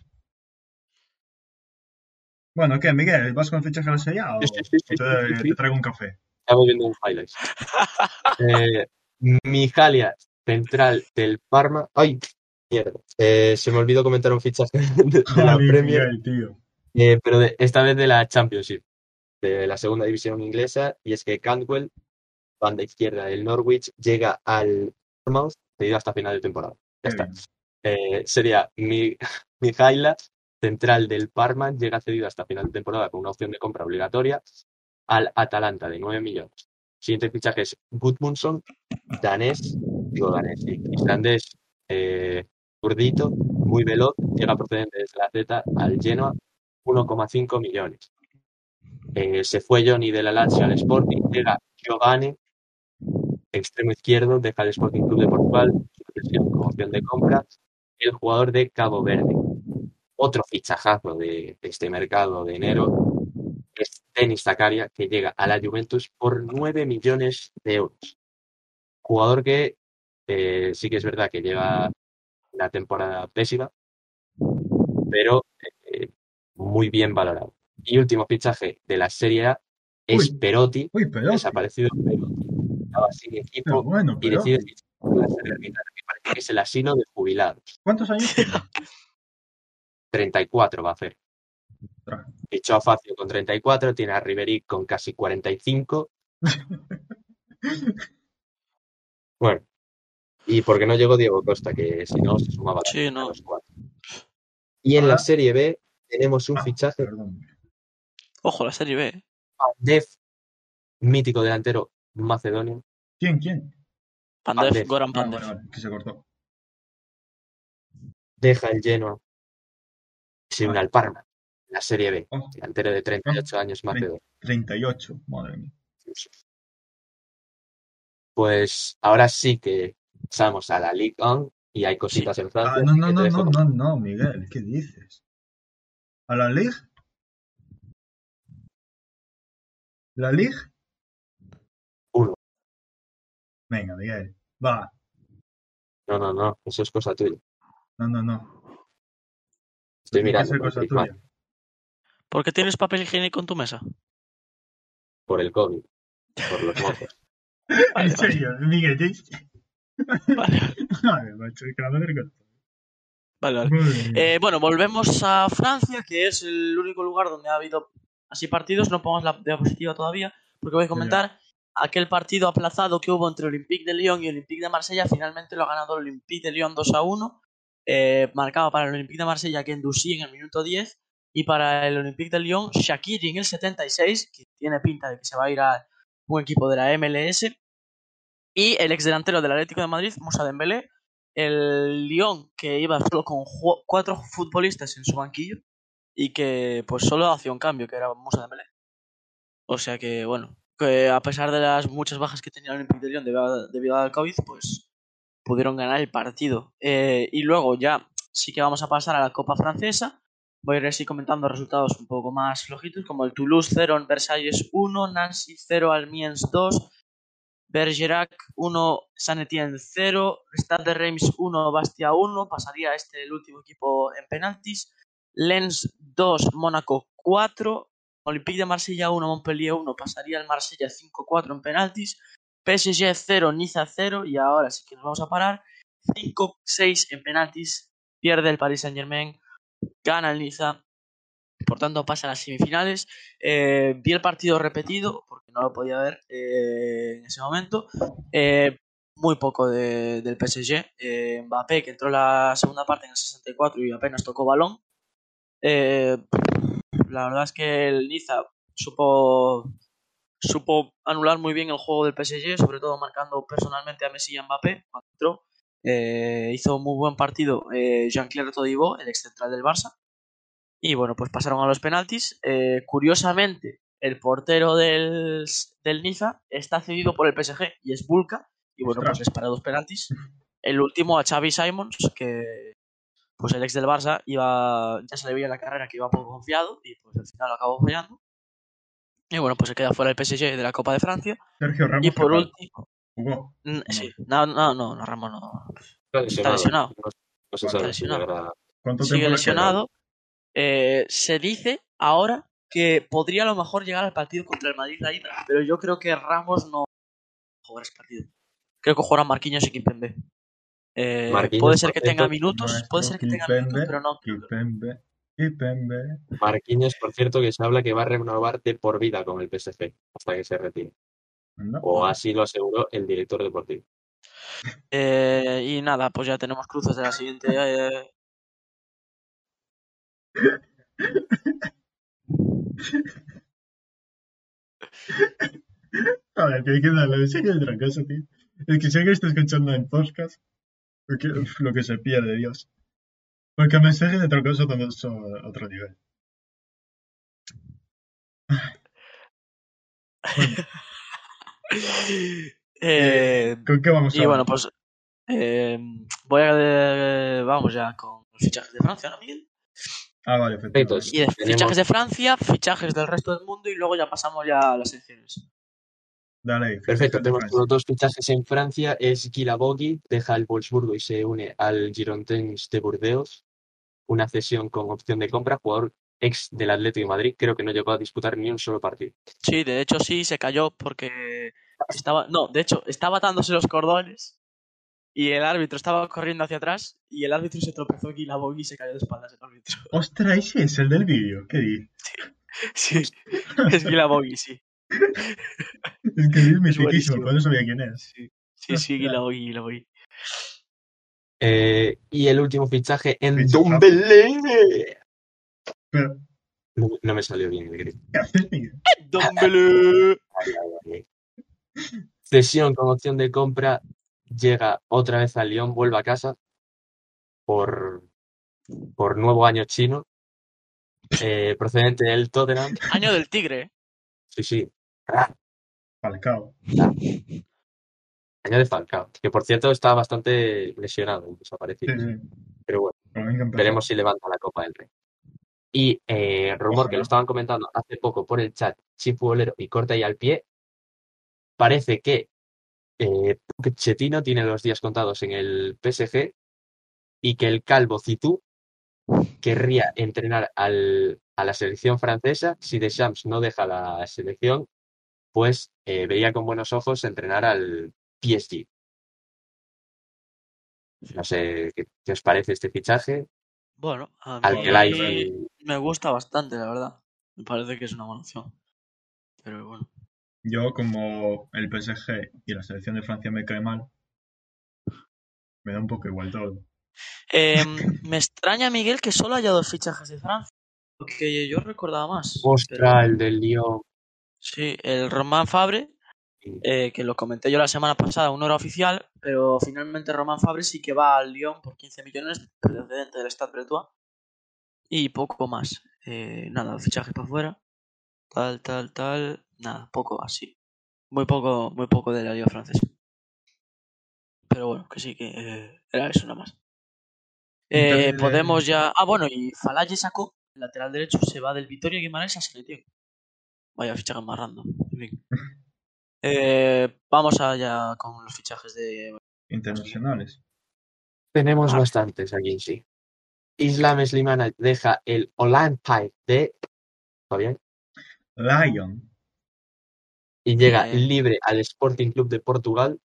Bueno, ¿qué, Miguel? ¿Vas con el fichaje de la serie o Sí, sí, sí, sí, o te, sí, sí. te traigo un café? Estamos viendo un highlights. Eh, Mijalia, central del Parma. ¡Ay! Mierda. Eh, se me olvidó comentar un fichaje de, de la Premier, eh, pero de- esta vez de la Championship, de la segunda división inglesa, y es que Cantwell, banda izquierda del Norwich, llega al Bournemouth, cedido hasta final de temporada. Ya está. Eh, sería mi, Mijaila, central del Parma, llega cedido hasta final de temporada con una opción de compra obligatoria al Atalanta de 9 millones. Siguiente fichaje es Gudmundsson, danés, digo islandés, eh, muy veloz, llega procedente desde la Z al Genoa, 1,5 millones. Eh, se fue Johnny de la Lazio al Sporting, llega Giovanni, extremo izquierdo, deja el Sporting Club de Portugal, como opción de compra, el jugador de Cabo Verde. Otro fichajazo de este mercado de enero es Denis Zakaria, que llega a la Juventus por 9 millones de euros. Jugador que eh, sí que es verdad que llega una temporada pésima, pero eh, muy bien valorado. Y último fichaje de la Serie A es Uy. Perotti, Uy, pero. desaparecido Perotti. Estaba sin Pero equipo bueno, y pero. decide la Salernitana, que parece que es el asilo de jubilados. ¿Cuántos años tiene? 34 va a hacer. Fichó a Facio con 34, tiene a Ribery con casi 45. Bueno, y porque no llegó Diego Costa, que si no se sumaba Sí, a no. los cuatro. Y en la. Serie B tenemos un Ah, fichaje Perdón. Ojo, la serie B. Pandev, mítico delantero macedonio. ¿Quién? ¿Quién? Pandev, Pandev. Goran Ah, Pandev. vale, vale, que se cortó. Deja el Genoa y se une Ah. al Parma, la Serie B. Oh, Delantero de 38 años macedonio. 38. Madre mía. Pues ahora sí que pasamos a la Ligue 1 y hay cositas en Ah, Francia. no, así no, no, no, con- no, no, Miguel. ¿Qué dices? ¿A la Ligue? ¿La Ligue? Uno. Venga, Miguel. Va. No, no, no, eso es cosa tuya. No, no, no. Estoy mirando cosa tuya. ¿Por qué tienes papel higiénico en tu mesa? por el COVID, por los mocos. En serio, Miguel. Vale, Vale, macho, que la madre que- vale. vale. Eh, bueno, volvemos a Francia, que es el único lugar donde ha habido así partidos. No pongas la diapositiva todavía, porque voy a comentar aquel partido aplazado que hubo entre Olympique de Lyon y Olympique de Marsella. Finalmente lo ha ganado el Olympique de Lyon 2 a 1. Eh, marcaba para el Olympique de Marsella Ken Dussy en el minuto 10 y para el Olympique de Lyon Shakiri en el 76, que tiene pinta de que se va a ir a un equipo de la MLS. Y el ex delantero del Atlético de Madrid, Moussa Dembélé, el Lyon que iba solo con cuatro futbolistas en su banquillo y que pues solo hacía un cambio, que era Moussa Dembélé. O sea que bueno, que a pesar de las muchas bajas que tenía el Olympique de Lyon debido al COVID, pues pudieron ganar el partido. Eh, y luego ya sí que vamos a pasar a la Copa Francesa. Voy a ir así comentando resultados un poco más flojitos, como el Toulouse 0 en Versalles 1, Nancy 0, Almiens 2, Bergerac 1, San Etienne 0, Stade de Reims 1, Bastia 1, pasaría este el último equipo en penaltis, Lens 2, Mónaco 4, Olympique de Marsella 1, Montpellier 1, pasaría el Marsella 5-4 en penaltis, PSG 0, Niza 0 y ahora sí que nos vamos a parar, 5-6 en penaltis, pierde el Paris Saint Germain, gana el Niza, por tanto pasa a las semifinales. Eh, vi el partido repetido, porque no lo podía ver eh, en ese momento. Eh, muy poco de- del PSG. Mbappé, que entró la segunda parte en el 64 y apenas tocó balón. La verdad es que el Niza supo supo anular muy bien el juego del PSG, sobre todo marcando personalmente a Messi y a Mbappé cuando entró. Eh, hizo muy buen partido eh, Jean-Claire Todibo, el ex central del Barça. Y bueno, pues pasaron a los penaltis. Eh, curiosamente, el portero del, del Niza está cedido por el PSG y es Bulka. Y bueno, Ostras. pues les para dos penaltis. El último a Xavi Simons, que pues el ex del Barça iba, ya se le veía en la carrera que iba poco confiado y pues al final lo acabó fallando. Y bueno, pues se queda fuera el PSG de la Copa de Francia. Sergio Ramos. Y por último, Jugó. mm, sí, no, no, no, no, Ramos no. Está lesionado. No, no se sabe si de lesionado. verdad. ¿Cuánto Sigue lesionado. Eh, se dice ahora que podría a lo mejor llegar al partido contra el Madrid la ida, pero yo creo que Ramos no jugará ese partido. Creo que jugarán Marquinhos y Kimpembe. Eh, puede ser que tenga minutos, puede ser que tenga Kimpembe, minutos, pero no. Kipembe. Marquinhos, por cierto, que se habla que va a renovar de por vida con el PSG hasta que se retire. O así lo aseguró el director deportivo. Eh, y nada, pues ya tenemos cruces de la siguiente. eh, Joder, que hay que darle. Sí que trancazo, tío. Es que sé que estoy escuchando en podcast. Porque, uf, lo que se pierde, Dios. Porque el mensaje de trancazo también es otro nivel. eh, ¿Con qué vamos a y bueno, pues eh, voy a. eh, vamos ya con los fichajes de Francia, ¿no, Miguel? Ah, vale, Perfecto. Y de Tenemos- fichajes de Francia, fichajes del resto del mundo y luego ya pasamos ya a las secciones. Dale. Perfecto, tenemos los dos fichajes en Francia. Es Guila Bogui, deja el Wolfsburgo y se une al Girondins de Burdeos. Una cesión con opción de compra, jugador ex del Atlético de Madrid. Creo que no llegó a disputar ni un solo partido. Sí, de hecho sí, se cayó porque estaba. No, de hecho, estaba atándose los cordones y el árbitro estaba corriendo hacia atrás y el árbitro se tropezó aquí la bogi y se cayó de espaldas el árbitro. Ostras, ese es el del vídeo. ¿Qué dices? Sí, es Gila Bogi, sí. Es que es mitiquísimo, buenísimo. pero no sabía quién es. Sí, sí, sí Gila. Eh, y el último fichaje en Fichaje. Dombele. Pero, No, no me salió bien el grito. ¿qué haces, Miguel? ¡Dombele! Cesión con opción de compra. Llega otra vez al Lyon, vuelve a casa por, por nuevo año chino. Eh, procedente del Tottenham. Año del tigre. ¿eh? Sí, sí. Ah, Falcao. año de Falcao. Que por cierto está bastante lesionado, desaparecido. sí. Pero bueno, veremos si levanta la Copa del Rey. Y eh, rumor que lo estaban comentando hace poco por el chat, Chifu Bolero y Corta y al pie. Parece que eh, Pochettino tiene los días contados en el PSG y que el calvo Citú querría entrenar al- a la selección francesa. Si Deschamps no deja la selección, pues eh, vería con buenos ojos entrenar al PSG. No sé qué, qué os parece este fichaje. Bueno, a Al mí me gusta bastante, la verdad. Me parece que es una buena opción. Pero bueno. Yo, como el PSG y la selección de Francia me cae mal, me da un poco igual todo. Eh, me extraña, Miguel, que solo haya dos fichajes de Francia. Porque yo recordaba más. Ostras, el del Lyon. Sí, el Román Fabre, eh, que lo comenté yo la semana pasada, aún no era oficial, pero finalmente Román Fabre sí que va al Lyon por 15 millones, procedente del Stade Bretois, y poco más. Eh, nada, fichajes para afuera, tal, tal, tal, nada, poco así. Muy poco, muy poco de la Liga Francesa. Pero bueno, que sí, que eh, era eso nada más. Eh, Entonces, podemos ya. Ah, bueno, y Falaye sacó, el lateral derecho, se va del Vitoria Guimarães a selección. Vaya fichaje más random. En fin. Eh, vamos allá con los fichajes de. Internacionales. Tenemos Ah. bastantes aquí, sí. Islam Slimana deja el Olympique de Fabián Lion. y llega Bien. libre al Sporting Club de Portugal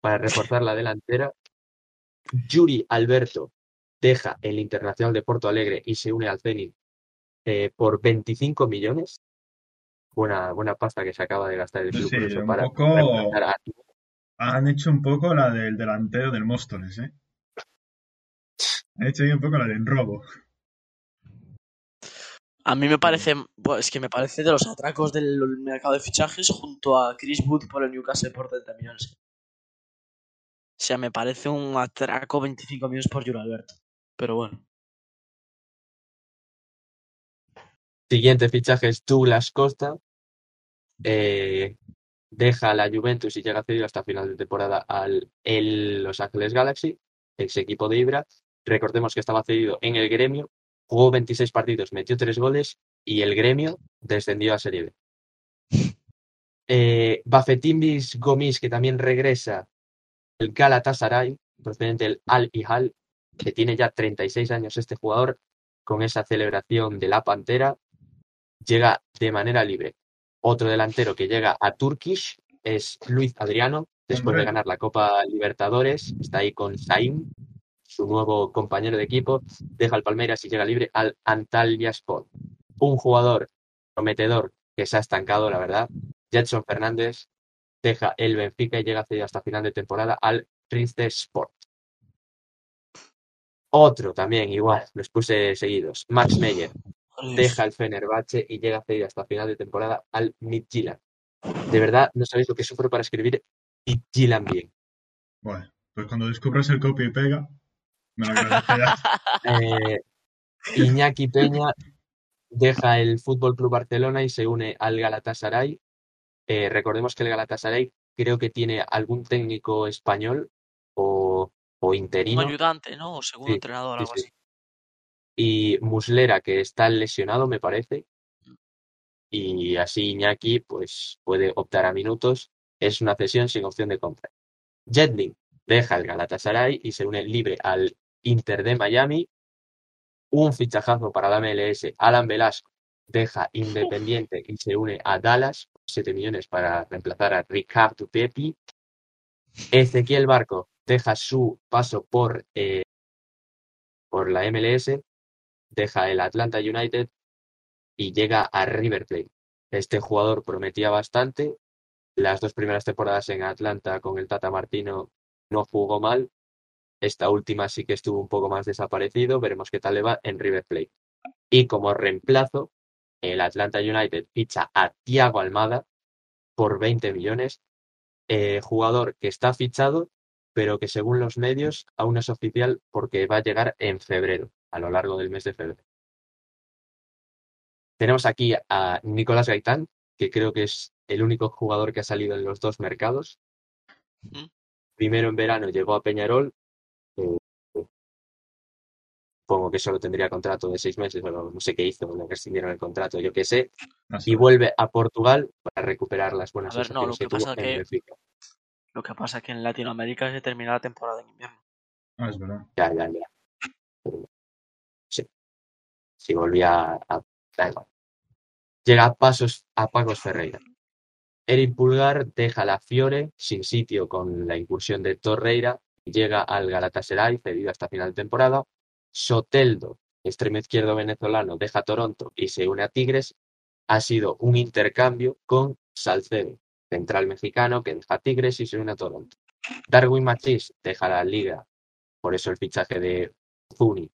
para reforzar la delantera. Yuri Alberto deja el Internacional de Porto Alegre y se une al Zenit eh, por 25 millones. Buena, buena pasta que se acaba de gastar el club Sí, un para poco- reemplazar a- Han hecho un poco la del delantero del Móstoles, ¿eh? Han hecho ahí un poco la del robo. A mí me parece, pues, es que me parece de los atracos del mercado de fichajes junto a Chris Wood por el Newcastle por 30 millones. O sea, me parece un atraco 25 millones por Juro Alberto. Pero bueno. Siguiente fichaje es Douglas Costa. Eh, deja la Juventus y llega cedido hasta final de temporada al el Los Ángeles Galaxy, ex equipo de Ibra. Recordemos que estaba cedido en el gremio, jugó 26 partidos, metió 3 goles y el gremio descendió a Serie B. Eh, Bafetimbis Gomis, que también regresa el Galatasaray, procedente del Al Hal, que tiene ya 36 años este jugador, con esa celebración de la Pantera, llega de manera libre. Otro delantero que llega a Turkish es Luis Adriano, después de ganar la Copa Libertadores, está ahí con Saim, su nuevo compañero de equipo, deja el Palmeiras y llega libre al Antalya Sport. Un jugador prometedor que se ha estancado, la verdad. Jetson Fernández deja el Benfica y llega hasta final de temporada al Triste Sport. Otro también, igual, los puse seguidos. Max Meyer. Deja el Fenerbahce y llega cedido hasta final de temporada al Midtjylland. De verdad, no sabéis lo que sufro para escribir Midtjylland bien. Bueno, pues cuando descubras el copia y pega, me lo agradecerás. Eh, Iñaki Peña deja el Fútbol Club Barcelona y se une al Galatasaray. Eh, recordemos que el Galatasaray creo que tiene algún técnico español o, o Un interino ayudante, ¿no? O segundo Sí, entrenador, sí, algo sí. así. Y Muslera que está lesionado, me parece. Y así Iñaki pues puede optar a minutos. Es una cesión sin opción de compra. Jetling deja el Galatasaray y se une libre al Inter de Miami. Un fichajazo para la MLS. Alan Velasco deja Independiente y se une a Dallas. 7 millones para reemplazar a Ricardo Pepi. Ezequiel Barco deja su paso por, eh, por la MLS. Deja el Atlanta United y llega a River Plate. Este jugador prometía bastante. Las dos primeras temporadas en Atlanta con el Tata Martino no jugó mal. Esta última sí que estuvo un poco más desaparecido. Veremos qué tal le va en River Plate. Y como reemplazo, el Atlanta United ficha a Thiago Almada por 20 millones. Eh, jugador que está fichado, pero que según los medios aún es oficial porque va a llegar en febrero, a lo largo del mes de febrero. Tenemos aquí a Nicolás Gaitán, que creo que es el único jugador que ha salido en los dos mercados. Primero en verano llegó a Peñarol. eh, Supongo que solo tendría contrato de seis meses, pero no sé qué hizo, le rescindieron el contrato, yo qué sé. Y vuelve a Portugal para recuperar las buenas A ver, no, lo que pasa en que- Benfica. Lo que pasa es que en Latinoamérica se termina la temporada en invierno. Ah, es verdad. Ya, ya, ya. Si volvía a. Llega a pasos a Pacos Ferreira. Eric Pulgar deja la Fiore sin sitio con la incursión de Torreira llega al Galatasaray cedido hasta final de temporada. Soteldo, extremo izquierdo venezolano, deja Toronto y se une a Tigres. Ha sido un intercambio con Salcedo, central mexicano que deja Tigres y se une a Toronto. Darwin Machís deja la liga, por eso el fichaje de Zuni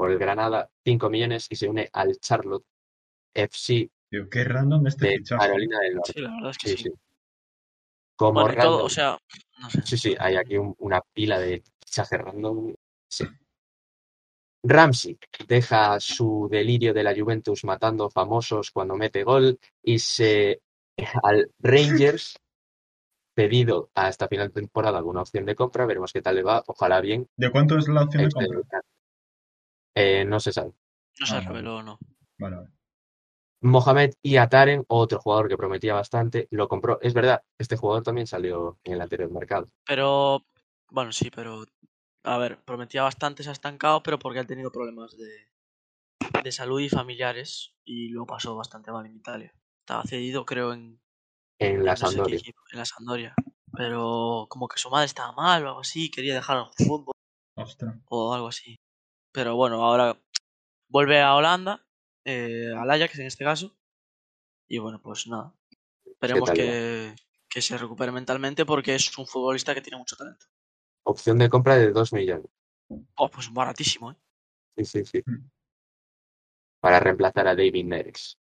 por el Granada, 5 millones y se une al Charlotte FC Tío, qué random este de fichaje. Carolina del Norte. Sí, la verdad es que Sí, sí. sí. Como Bueno, y todo, random. o sea, no sé. Sí, sí, hay aquí un- una pila de fichajes random. Sí. Ramsey deja su delirio de la Juventus matando famosos cuando mete gol y se al Rangers pedido hasta final de temporada alguna opción de compra, veremos qué tal le va, ojalá bien. ¿De cuánto es la opción de Este, compra? Eh, no se sabe. No se Ah, reveló, no. Vale, vale. Mohamed Iataren, otro jugador que prometía bastante, lo compró. Es verdad, este jugador también salió en el anterior mercado. Pero, bueno, sí, pero, a ver, prometía bastante, se ha estancado, pero porque ha tenido problemas de, de salud y familiares y lo pasó bastante mal en Italia. Estaba cedido, creo, en, En la no Sampdoria. equipo, en la Sampdoria. Pero como que su madre estaba mal o algo así, quería dejar el fútbol Ostras. o algo así. Pero bueno, ahora vuelve a Holanda, eh, al Ajax en este caso. Y bueno, pues nada. Esperemos que, que se recupere mentalmente porque es un futbolista que tiene mucho talento. Opción de compra de 2 millones. Oh, pues baratísimo, ¿eh? Sí, sí, sí. Mm. para reemplazar a David Neres.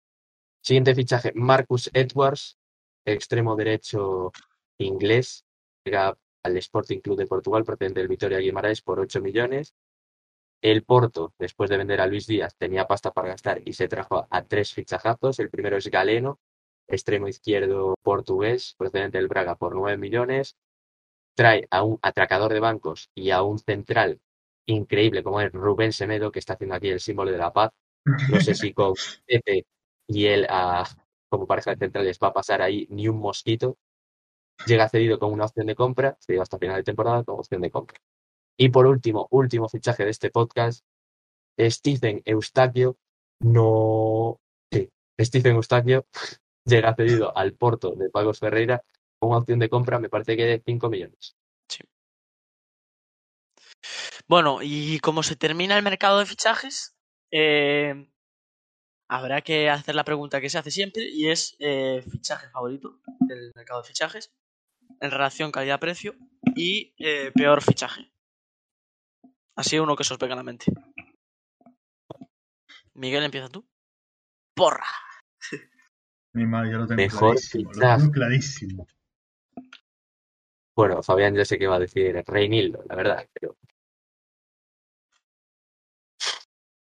Siguiente fichaje, Marcus Edwards, extremo derecho inglés, llega al Sporting Club de Portugal procedente del Vitoria Guimarães por 8 millones. El Porto, después de vender a Luis Díaz, tenía pasta para gastar y se trajo a tres fichajazos. El primero es Galeno, extremo izquierdo portugués, procedente del Braga por 9 millones. Trae a un atracador de bancos y a un central increíble como es Rubén Semedo, que está haciendo aquí el símbolo de la paz. No sé si con y él ah, como pareja de centrales va a pasar ahí ni un mosquito. Llega cedido con una opción de compra, cedido hasta final de temporada con opción de compra. Y por último, último fichaje de este podcast, Stephen Eustaquio, no... Sí, Stephen Eustaquio llega cedido al Porto de Pagos Ferreira con una opción de compra, me parece que de 5 millones. Bueno, y como se termina el mercado de fichajes, eh, habrá que hacer la pregunta que se hace siempre y es eh, fichaje favorito del mercado de fichajes en relación calidad-precio y eh, peor fichaje. Así uno que se os pega en la mente. Miguel, empieza tú. ¡Porra! Mi madre, yo lo tengo Mejor clarísimo. Lo fichaje. tengo clarísimo. Bueno, Fabián ya sé que va a decir Reinildo, la verdad, pero.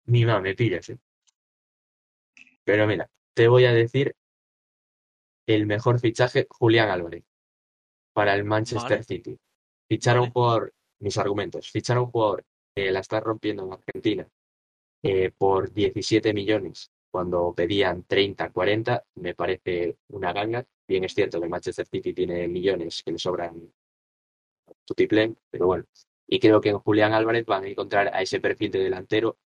Ni más me pillas, ¿eh? Pero mira, te voy a decir el mejor fichaje, Julián Álvarez, para el Manchester Vale. City. Fichar a un Vale. jugador, mis argumentos, fichar a un jugador la está rompiendo en Argentina eh, por 17 millones cuando pedían 30, 40, me parece una ganga. Bien es cierto que Manchester City tiene millones que le sobran tutiplén, pero bueno. Y creo que en Julián Álvarez van a encontrar a ese perfil de delantero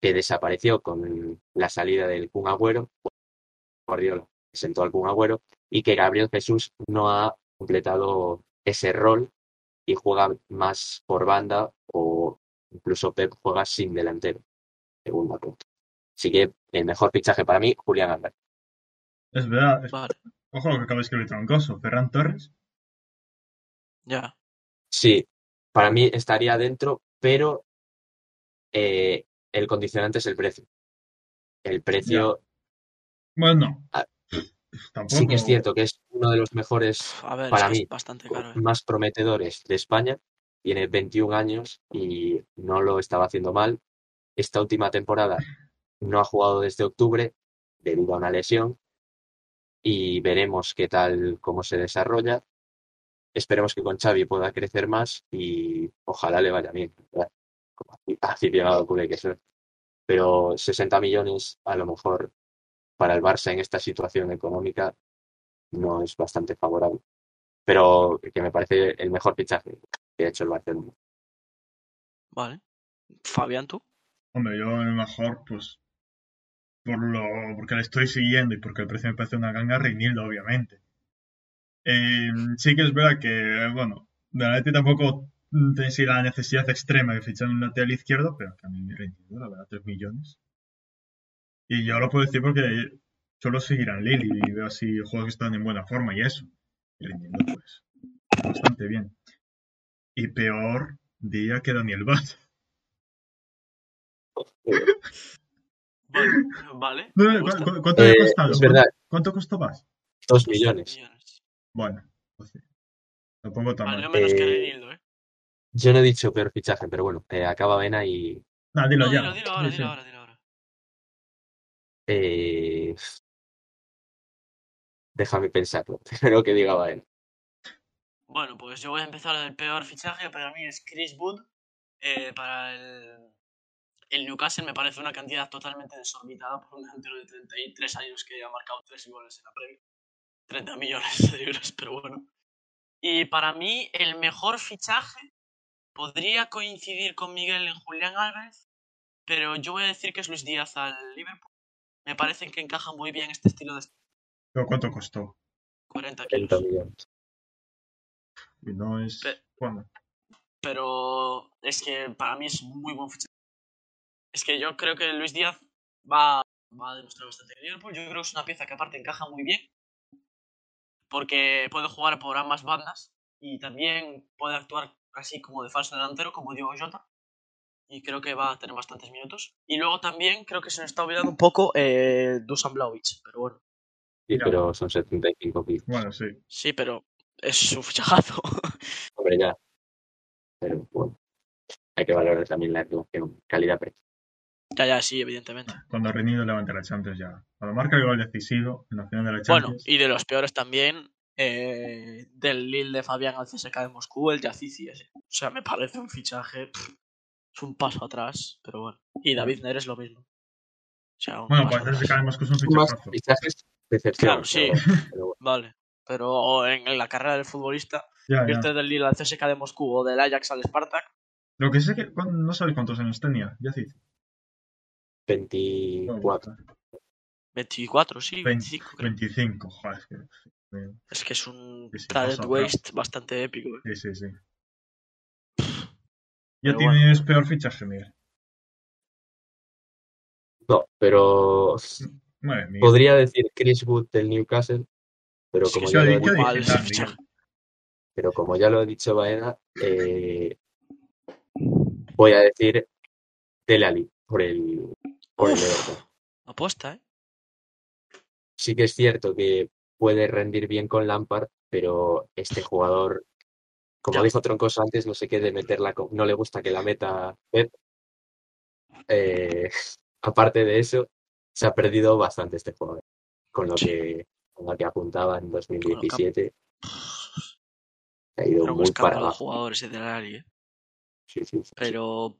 que desapareció con la salida del Kun Agüero, Guardiola sentó al Kun Agüero, y que Gabriel Jesús no ha completado ese rol y juega más por banda o incluso Pep juega sin delantero, según me apunto. Así que el mejor fichaje para mí, Julián Álvarez. Es verdad. es- Vale, Ojo lo que acaba de escribir Troncoso. Ferran Torres. ya. Sí, para mí estaría dentro, pero eh, el condicionante es el precio. El precio Bueno, Ah, tampoco. sí que es cierto que es uno de los mejores A ver, Para es que mí, es bastante caro. eh. más prometedores de España. Tiene 21 años y no lo estaba haciendo mal. Esta última temporada no ha jugado desde octubre debido a una lesión y veremos qué tal, cómo se desarrolla. Esperemos que con Xavi pueda crecer más y ojalá le vaya bien. ¿verdad? Como aficionado culé que soy. Pero 60 millones a lo mejor para el Barça en esta situación económica no es bastante favorable. Pero que me parece el mejor fichaje que ha hecho el Barcelona. Vale. Fabián, tú. Hombre, yo el mejor, pues. Por lo, porque le estoy siguiendo y porque el precio me parece una ganga, Reinildo, obviamente. Eh, sí que es verdad que, bueno, de la tampoco tenéis la necesidad extrema de fichar un lateral izquierdo, pero que a mí Reinildo, la verdad, 3 millones. Y yo lo puedo decir porque solo seguirán Lili y veo así juegos que están en buena forma y eso. Y Reinildo, pues, bastante bien. Y peor, diría que Daniel Vaz. Vale. vale. No, me ¿cu- gusta. cu- ¿Cuánto le ha Eh, costado? es verdad, ¿Cuánto costó más? dos millones. Bueno, pues sí. Tampoco tan Vale, mal. menos que Eh, ¿eh? Yo no he dicho peor fichaje, pero bueno, eh, acaba Vena y Nah, dilo No, ya. dilo, dilo ahora, Sí, dilo ahora, dilo ahora. eh, déjame pensarlo. Primero que diga Vena. Bueno, pues yo voy a empezar del peor fichaje. Para mí es Chris Wood. Eh, para el, el Newcastle me parece una cantidad totalmente desorbitada por un delantero de 33 años que ha marcado 3 goles en la Premier. 30 millones de euros, pero bueno. Y para mí el mejor fichaje podría coincidir con Miguel en Julián Álvarez, pero yo voy a decir que es Luis Díaz al Liverpool. Me parece que encaja muy bien este estilo de ¿Pero cuánto costó? 40 30 kilos. millones. Y no es. Pe- Bueno, pero es que para mí es muy buen fichaje. Es que yo creo que Luis Díaz va, va a demostrar bastante en Liverpool. Yo creo que es una pieza que aparte encaja muy bien porque puede jugar por ambas bandas y también puede actuar así como de falso delantero como Diego Jota y creo que va a tener bastantes minutos. Y luego también creo que se nos está olvidando un poco eh, Dusan Blaovic, pero bueno. Sí, pero son 75 kilos. Bueno, sí. Sí, pero es su fichajazo. Hombre, ya. Pero bueno, hay que valorar también la relación calidad-precio. ya, ya, sí, evidentemente. Cuando ha reñido levanta la Champions ya. Cuando marca el gol decisivo en la final de la Bueno, Champions. y de los peores también, eh, del Lille de Fabián al CSK de Moscú, el Yazici ese. O sea, me parece un fichaje, pff, es un paso atrás, pero bueno. Y David Neres lo mismo. O sea, un Bueno, paso pues atrás. ese Moscú es un Más fichajazo. fichajes decepción. Claro, sí. Pero bueno, Vale. Pero en, en la carrera del futbolista, Ya, ya. irte del Lille al CSK de Moscú o del Ajax al Spartak, Lo que sé que ¿cuándo- no sabes cuántos años tenía, ya sí. 24. 24, sí, 20, 25 creo. 25, joder. es que- Es que es un Sí, sí, talent pasa, waste bastante épico. eh. Sí, sí, sí. Ya Pero tienes peor fichaje, Miguel. No, pero Madre mía. podría decir Chris Wood del Newcastle, pero como, sí, ya, ¿qué lo he dicho, mal dices, ese Andy? fichaje. pero como ya lo ha dicho Baena, eh, voy a decir Dele Alli por el, por el Uf. Everton. Apuesta, ¿eh? Sí que es cierto que puede rendir bien con Lampard, pero este jugador, como Ya. dijo Troncoso antes, no sé qué de meterla, con- no le gusta que la meta Pep. Eh, aparte de eso, se ha perdido bastante este jugador, con lo Sí. que, con lo que apuntaba en 2017. Se ha ido un muy para de abajo. jugador ese del Ari, ¿eh? Sí, sí, sí, sí. Pero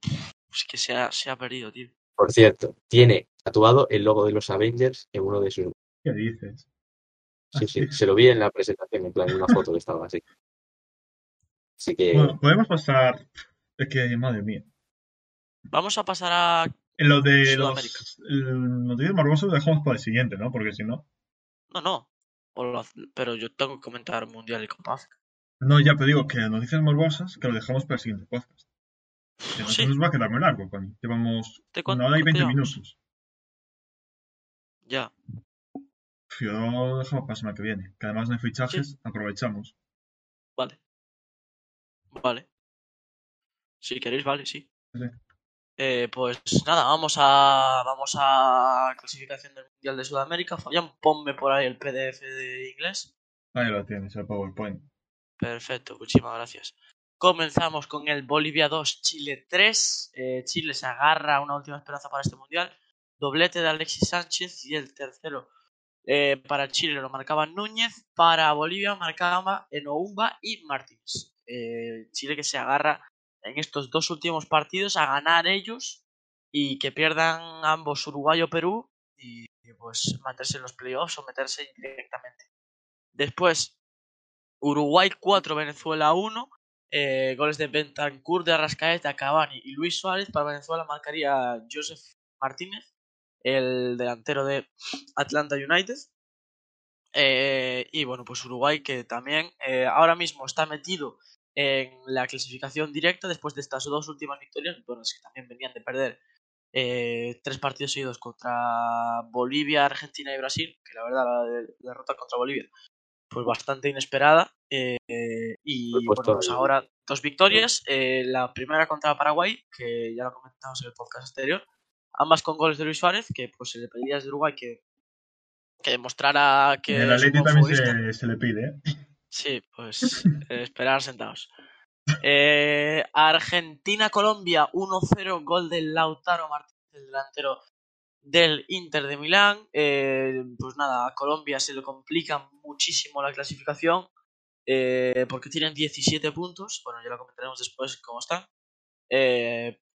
es que se ha, se ha perdido, tío. Por cierto, tiene tatuado el logo de los Avengers en uno de sus. ¿Qué dices? Sí, sí, se lo vi en la presentación, en plan, en una foto que estaba así. Así que, Bueno, podemos pasar. Es que, madre mía. Vamos a pasar a. En lo de Sudamérica. los el noticias morbosos lo dejamos para el siguiente, ¿no? Porque si no. No, no. O lo hace- Pero yo tengo que comentar Mundial y Copa África. No, ya te digo que noticias morbosas que lo dejamos para el siguiente podcast. Que Sí. nos va a quedar muy largo, coño. Llevamos ¿Te cuánto- una hora y cuánto 20 llevamos? minutos. Ya. Yo lo dejamos para la semana que viene. Que además no hay fichajes, aprovechamos. Vale. Vale. Si queréis, vale, sí. Sí. Eh, pues nada, vamos a vamos a clasificación del Mundial de Sudamérica. Fabián, ponme por ahí el PDF de inglés. Ahí lo tienes, el PowerPoint. Perfecto, muchísimas gracias. Comenzamos con el Bolivia 2, Chile 3. Eh, Chile se agarra a una última esperanza para este mundial. Doblete de Alexis Sánchez y el tercero eh, para Chile lo marcaba Núñez. Para Bolivia marcaba Enoumba y Martínez. Eh, Chile que se agarra en estos dos últimos partidos a ganar ellos y que pierdan ambos Uruguay o Perú y, pues meterse en los playoffs o meterse indirectamente. Después, Uruguay 4, Venezuela 1. eh, goles de Bentancur, de Arrascaeta, Cavani y Luis Suárez. Para Venezuela marcaría Joseph Martínez, el delantero de Atlanta United. Eh, y bueno, pues Uruguay que también eh, ahora mismo está metido en la clasificación directa después de estas dos últimas victorias, bueno, es que también venían de perder eh, tres partidos seguidos contra Bolivia, Argentina y Brasil, que la verdad la, de- la derrota contra Bolivia pues bastante inesperada eh, y Pues bueno, pues ahora dos victorias, eh, la primera contra Paraguay, que ya lo comentamos en el podcast anterior, ambas con goles de Luis Suárez, que pues se le pedía desde Uruguay que, que demostrara que en Atleti buen también se, se le pide, ¿eh? Sí, pues eh, esperar sentados. Eh, Argentina-Colombia 1-0, gol del Lautaro Martínez, el delantero del Inter de Milán. Eh, pues nada, a Colombia se le complica muchísimo la clasificación eh, porque tienen 17 puntos. Bueno, ya lo comentaremos después cómo están.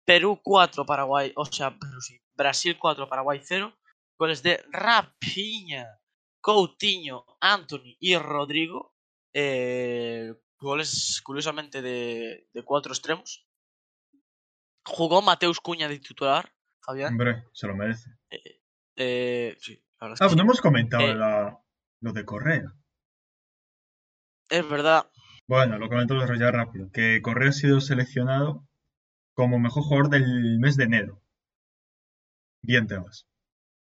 Perú 4, Paraguay, o sea, Perú sí, Brasil 4, Paraguay 0. Goles de Rapiña, Coutinho, Anthony y Rodrigo. Eh, goles, curiosamente, de, de cuatro extremos. Jugó Mateus Cuña de titular, Fabián. Hombre, se lo merece. Eh, eh, sí, Ah, que pues no hemos comentado la- lo de Correa. Es verdad. Bueno, lo comento ya rápido. Que Correa ha sido seleccionado como mejor jugador del mes de enero. Bien, Tebas.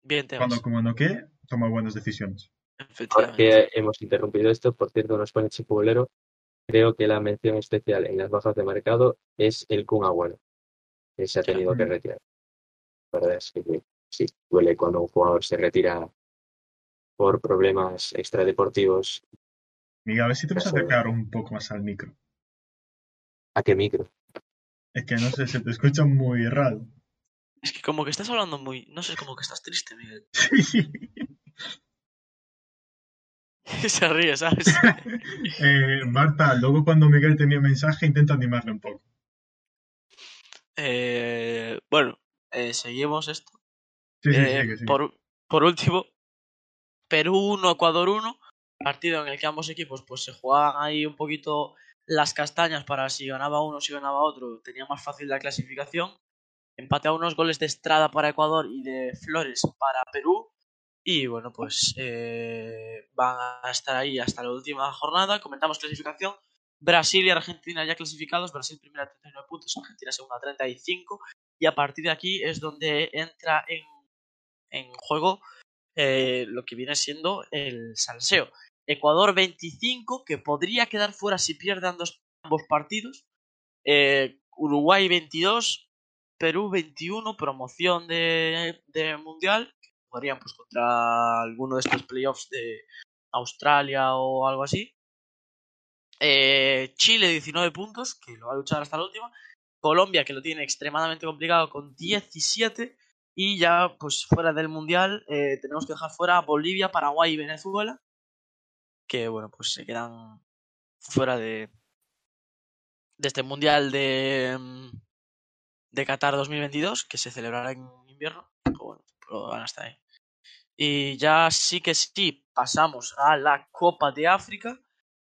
Bien, Tebas. Cuando no que, toma buenas decisiones. Ahora que hemos interrumpido esto, por cierto, nos pone Chico Bolero, creo que la mención especial en las bajas de mercado es el Kun Agüero. que se ha tenido que retirar. La verdad es que sí, duele cuando un jugador se retira por problemas extradeportivos. Miguel, a ver si te vas a acercar un poco más al micro. ¿A qué micro? Es que no sé, se te escucha muy raro. Es que como que estás hablando muy... No sé, como que estás triste, Miguel. Sí. Se ríe, ¿sabes? Eh, Marta, luego cuando Miguel te envíe mensaje, intenta animarle un poco. Eh, bueno, eh, seguimos esto. Sí, sí, Eh, por, por último, Perú 1, Ecuador 1, partido en el que ambos equipos pues se jugaban ahí un poquito las castañas para si ganaba uno, si ganaba otro, tenía más fácil la clasificación. Empate a unos goles de Estrada para Ecuador y de Flores para Perú. Y bueno, pues eh, van a estar ahí hasta la última jornada. Comentamos clasificación. Brasil y Argentina ya clasificados. Brasil primera 39 puntos, Argentina segunda 35. Y a partir de aquí es donde entra en, en juego eh, lo que viene siendo el salseo. Ecuador 25, que podría quedar fuera si pierdan ambos partidos. Eh, Uruguay 22, Perú 21, promoción de, de Mundial. Jugarían pues contra alguno de estos playoffs de Australia o algo así. Eh, Chile 19 puntos, que lo va a luchar hasta la última. Colombia, que lo tiene extremadamente complicado con 17. Y ya, pues fuera del Mundial, eh, tenemos que dejar fuera Bolivia, Paraguay y Venezuela. Que bueno, pues se quedan fuera de, de este Mundial de, mm, de Qatar 2022, que se celebrará en invierno. Pero bueno, van a estar ahí. Y ya sí que sí, pasamos a la Copa de África.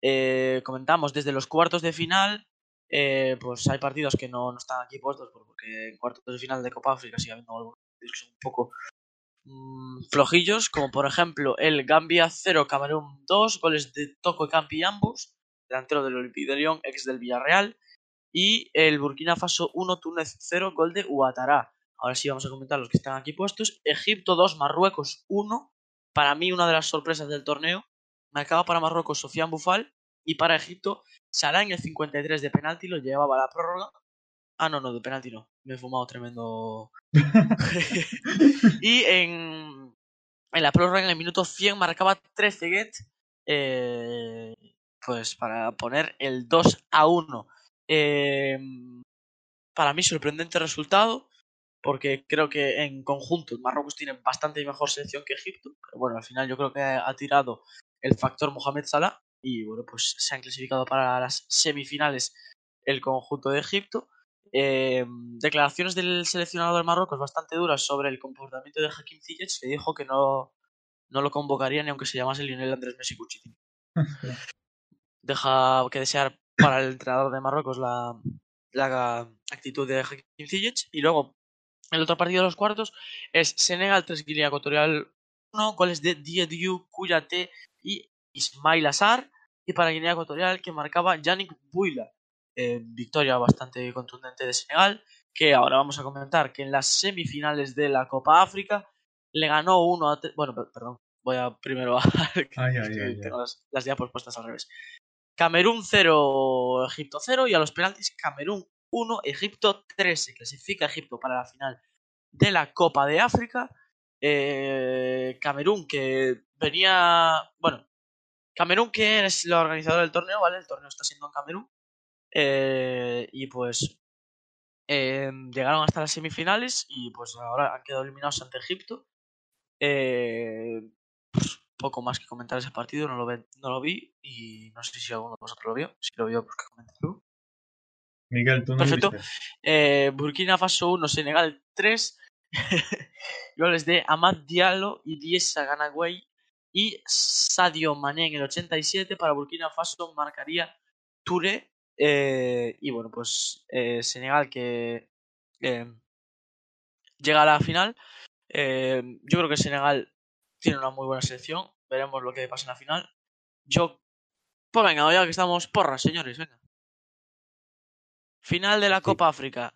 Eh, comentamos desde los cuartos de final. eh, pues hay partidos que no, no están aquí puestos porque en cuartos de final de Copa África sigue habiendo algunos que son un poco mm, flojillos, como por ejemplo el Gambia 0, Camerún 2, goles de Toco Campi ambos, delantero del Olympique ex del Villarreal, y el Burkina Faso 1, Túnez 0, gol de Ouattara. Ahora sí vamos a comentar los que están aquí puestos. Egipto 2, Marruecos 1. Para mí una de las sorpresas del torneo. Marcaba para Marruecos Sofian Bufal y para Egipto Salah en el 53 de penalti lo llevaba a la prórroga. Ah, no, no, de penalti no. Me he fumado tremendo. y en, en la prórroga, en el minuto 100, marcaba 13 get. eh, pues para poner el 2 a 1. Eh, para mí, sorprendente resultado. Porque creo que en conjunto Marruecos tiene bastante mejor selección que Egipto. Pero bueno, al final yo creo que ha tirado el factor Mohamed Salah. Y bueno, pues se han clasificado para las semifinales el conjunto de Egipto. Eh, declaraciones del seleccionador de Marruecos bastante duras sobre el comportamiento de Hakim Ziyech, que dijo que no, no lo convocaría ni aunque se llamase Lionel Andrés Messi Cuchitín. Deja que desear para el entrenador de Marruecos la, la actitud de Hakim Ziyech. Y luego, el otro partido de los cuartos es Senegal 3 Guinea Ecuatorial 1, goles de Diediu, Kouyaté y Ismail Azar. Y para Guinea Ecuatorial que marcaba Yannick Buila. Eh, victoria bastante contundente de Senegal, que ahora vamos a comentar que en las semifinales de la Copa África le ganó uno a... tre- Bueno, per- perdón, voy a primero a... Ay, ay, ay. tengo las, las diapos puestas al revés. Camerún 0, Egipto 0 y a los penaltis Camerún 1, Egipto 3. Se clasifica Egipto para la final de la Copa de África. Eh, Camerún que venía... Bueno, Camerún que es la organizadora del torneo, ¿vale? El torneo está siendo en Camerún. Eh, y pues eh, llegaron hasta las semifinales y pues ahora han quedado eliminados ante Egipto. Eh, poco más que comentar ese partido, no lo, ve- no lo vi y no sé si alguno de vosotros lo vio. Si lo vio, pues que comentes tú. Miguel, tú no Perfecto. Eh, Burkina Faso 1, Senegal 3. Goles de Amad Diallo y Diesa Ganagüey. Y Sadio Mané en el 87 para Burkina Faso marcaría Touré. Eh, y bueno, pues eh, Senegal que eh, llega a la final. Eh, yo creo que Senegal tiene una muy buena selección. Veremos lo que pasa en la final. Yo. Pues venga, ya que estamos porras, señores, venga. Final de la Sí. Copa África.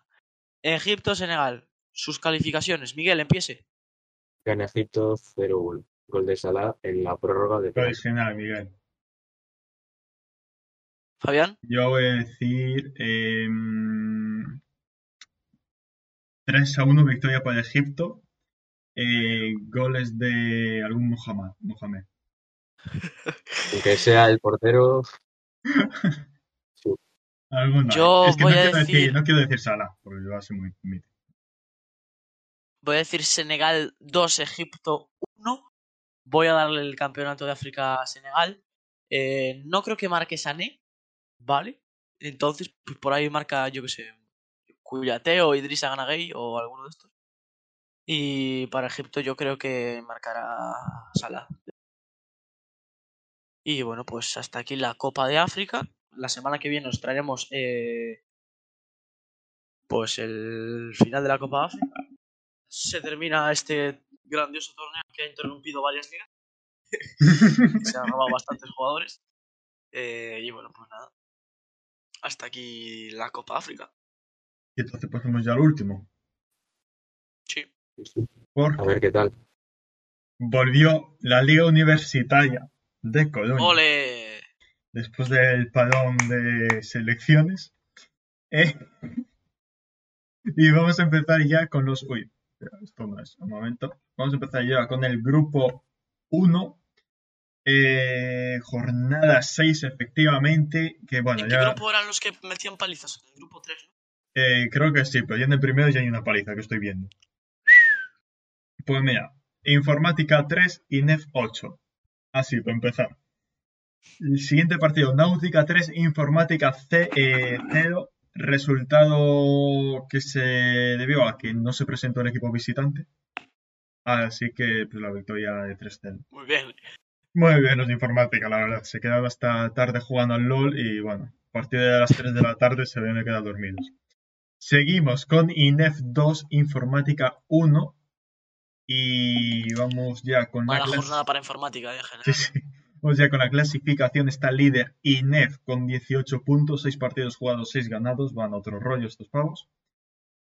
Egipto-Senegal. Sus calificaciones. Miguel, empiece. Gana Egipto 0-1. Gol de Salah en la prórroga de. Original, Miguel. Fabián. Yo voy a decir. em, 3 a 1 victoria para Egipto. Eh, goles de algún Mohamed. Mohamed. Aunque sea el portero, Alguno. Yo es que voy no, a quiero decir- decir, no quiero decir Salah, porque yo ser muy mítico. Voy a decir Senegal 2, Egipto 1. Voy a darle el campeonato de África a Senegal. Eh, no creo que marque Sané, ¿vale? Entonces, pues por ahí marca, yo que sé, Cuyate o Idrissa Ganagay o alguno de estos. Y para Egipto yo creo que marcará Salah. Y bueno, pues hasta aquí la Copa de África. La semana que viene os traeremos eh, pues el final de la Copa África. Se termina este grandioso torneo que ha interrumpido varias ligas. Se han robado bastantes jugadores. Eh, y bueno, pues nada. Hasta aquí la Copa África. Y entonces pasamos ya al último. Sí. Porque a ver qué tal. volvió la Liga Universitaria de Colonia. ¡Ole! Después del parón de selecciones. Eh, y vamos a empezar ya con los... Uy, esto no es un momento. Vamos a empezar ya con el grupo 1. Eh, jornada 6, efectivamente. Que bueno, ¿En qué ya grupo eran los que metían palizas? En el grupo 3, ¿no? eh, creo que sí, pero ya en el primero ya hay una paliza que estoy viendo. Pues mira, Informática 3 y NEF 8. Así, para empezar. El siguiente partido, Náutica 3, Informática C, eh, 0. Resultado que se debió a que no se presentó el equipo visitante. Así que pues, la victoria de 3-0. Muy bien. Muy bien los de informática, la verdad. Se quedaron hasta tarde jugando al LOL y bueno, a partir de las 3 de la tarde se de quedar dormidos. Seguimos con INEF 2, Informática 1. Y vamos ya con la Mala clas- jornada para informática en general. Sí, sí. Vamos ya con la clasificación. Está líder INEF con 18 puntos, 6 partidos jugados, 6 ganados. Van otro rollo estos pavos.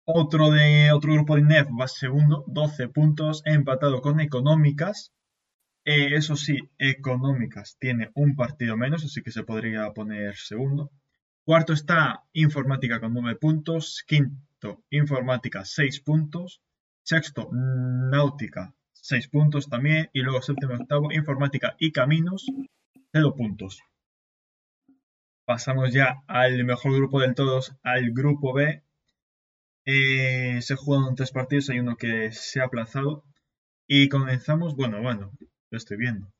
Otro de otro grupo de INEF va segundo, 12 puntos, empatado con Económicas. Eh, eso sí, Económicas tiene un partido menos, así que se podría poner segundo. Cuarto está Informática con 9 puntos. Quinto, Informática 6 puntos. Sexto, Náutica 6 puntos también. Y luego séptimo y octavo, Informática y Caminos 0 puntos. Pasamos ya al mejor grupo del todos, al grupo B. Eh, se jugaron tres partidos, hay uno que se ha aplazado. Y comenzamos, bueno, bueno, lo estoy viendo.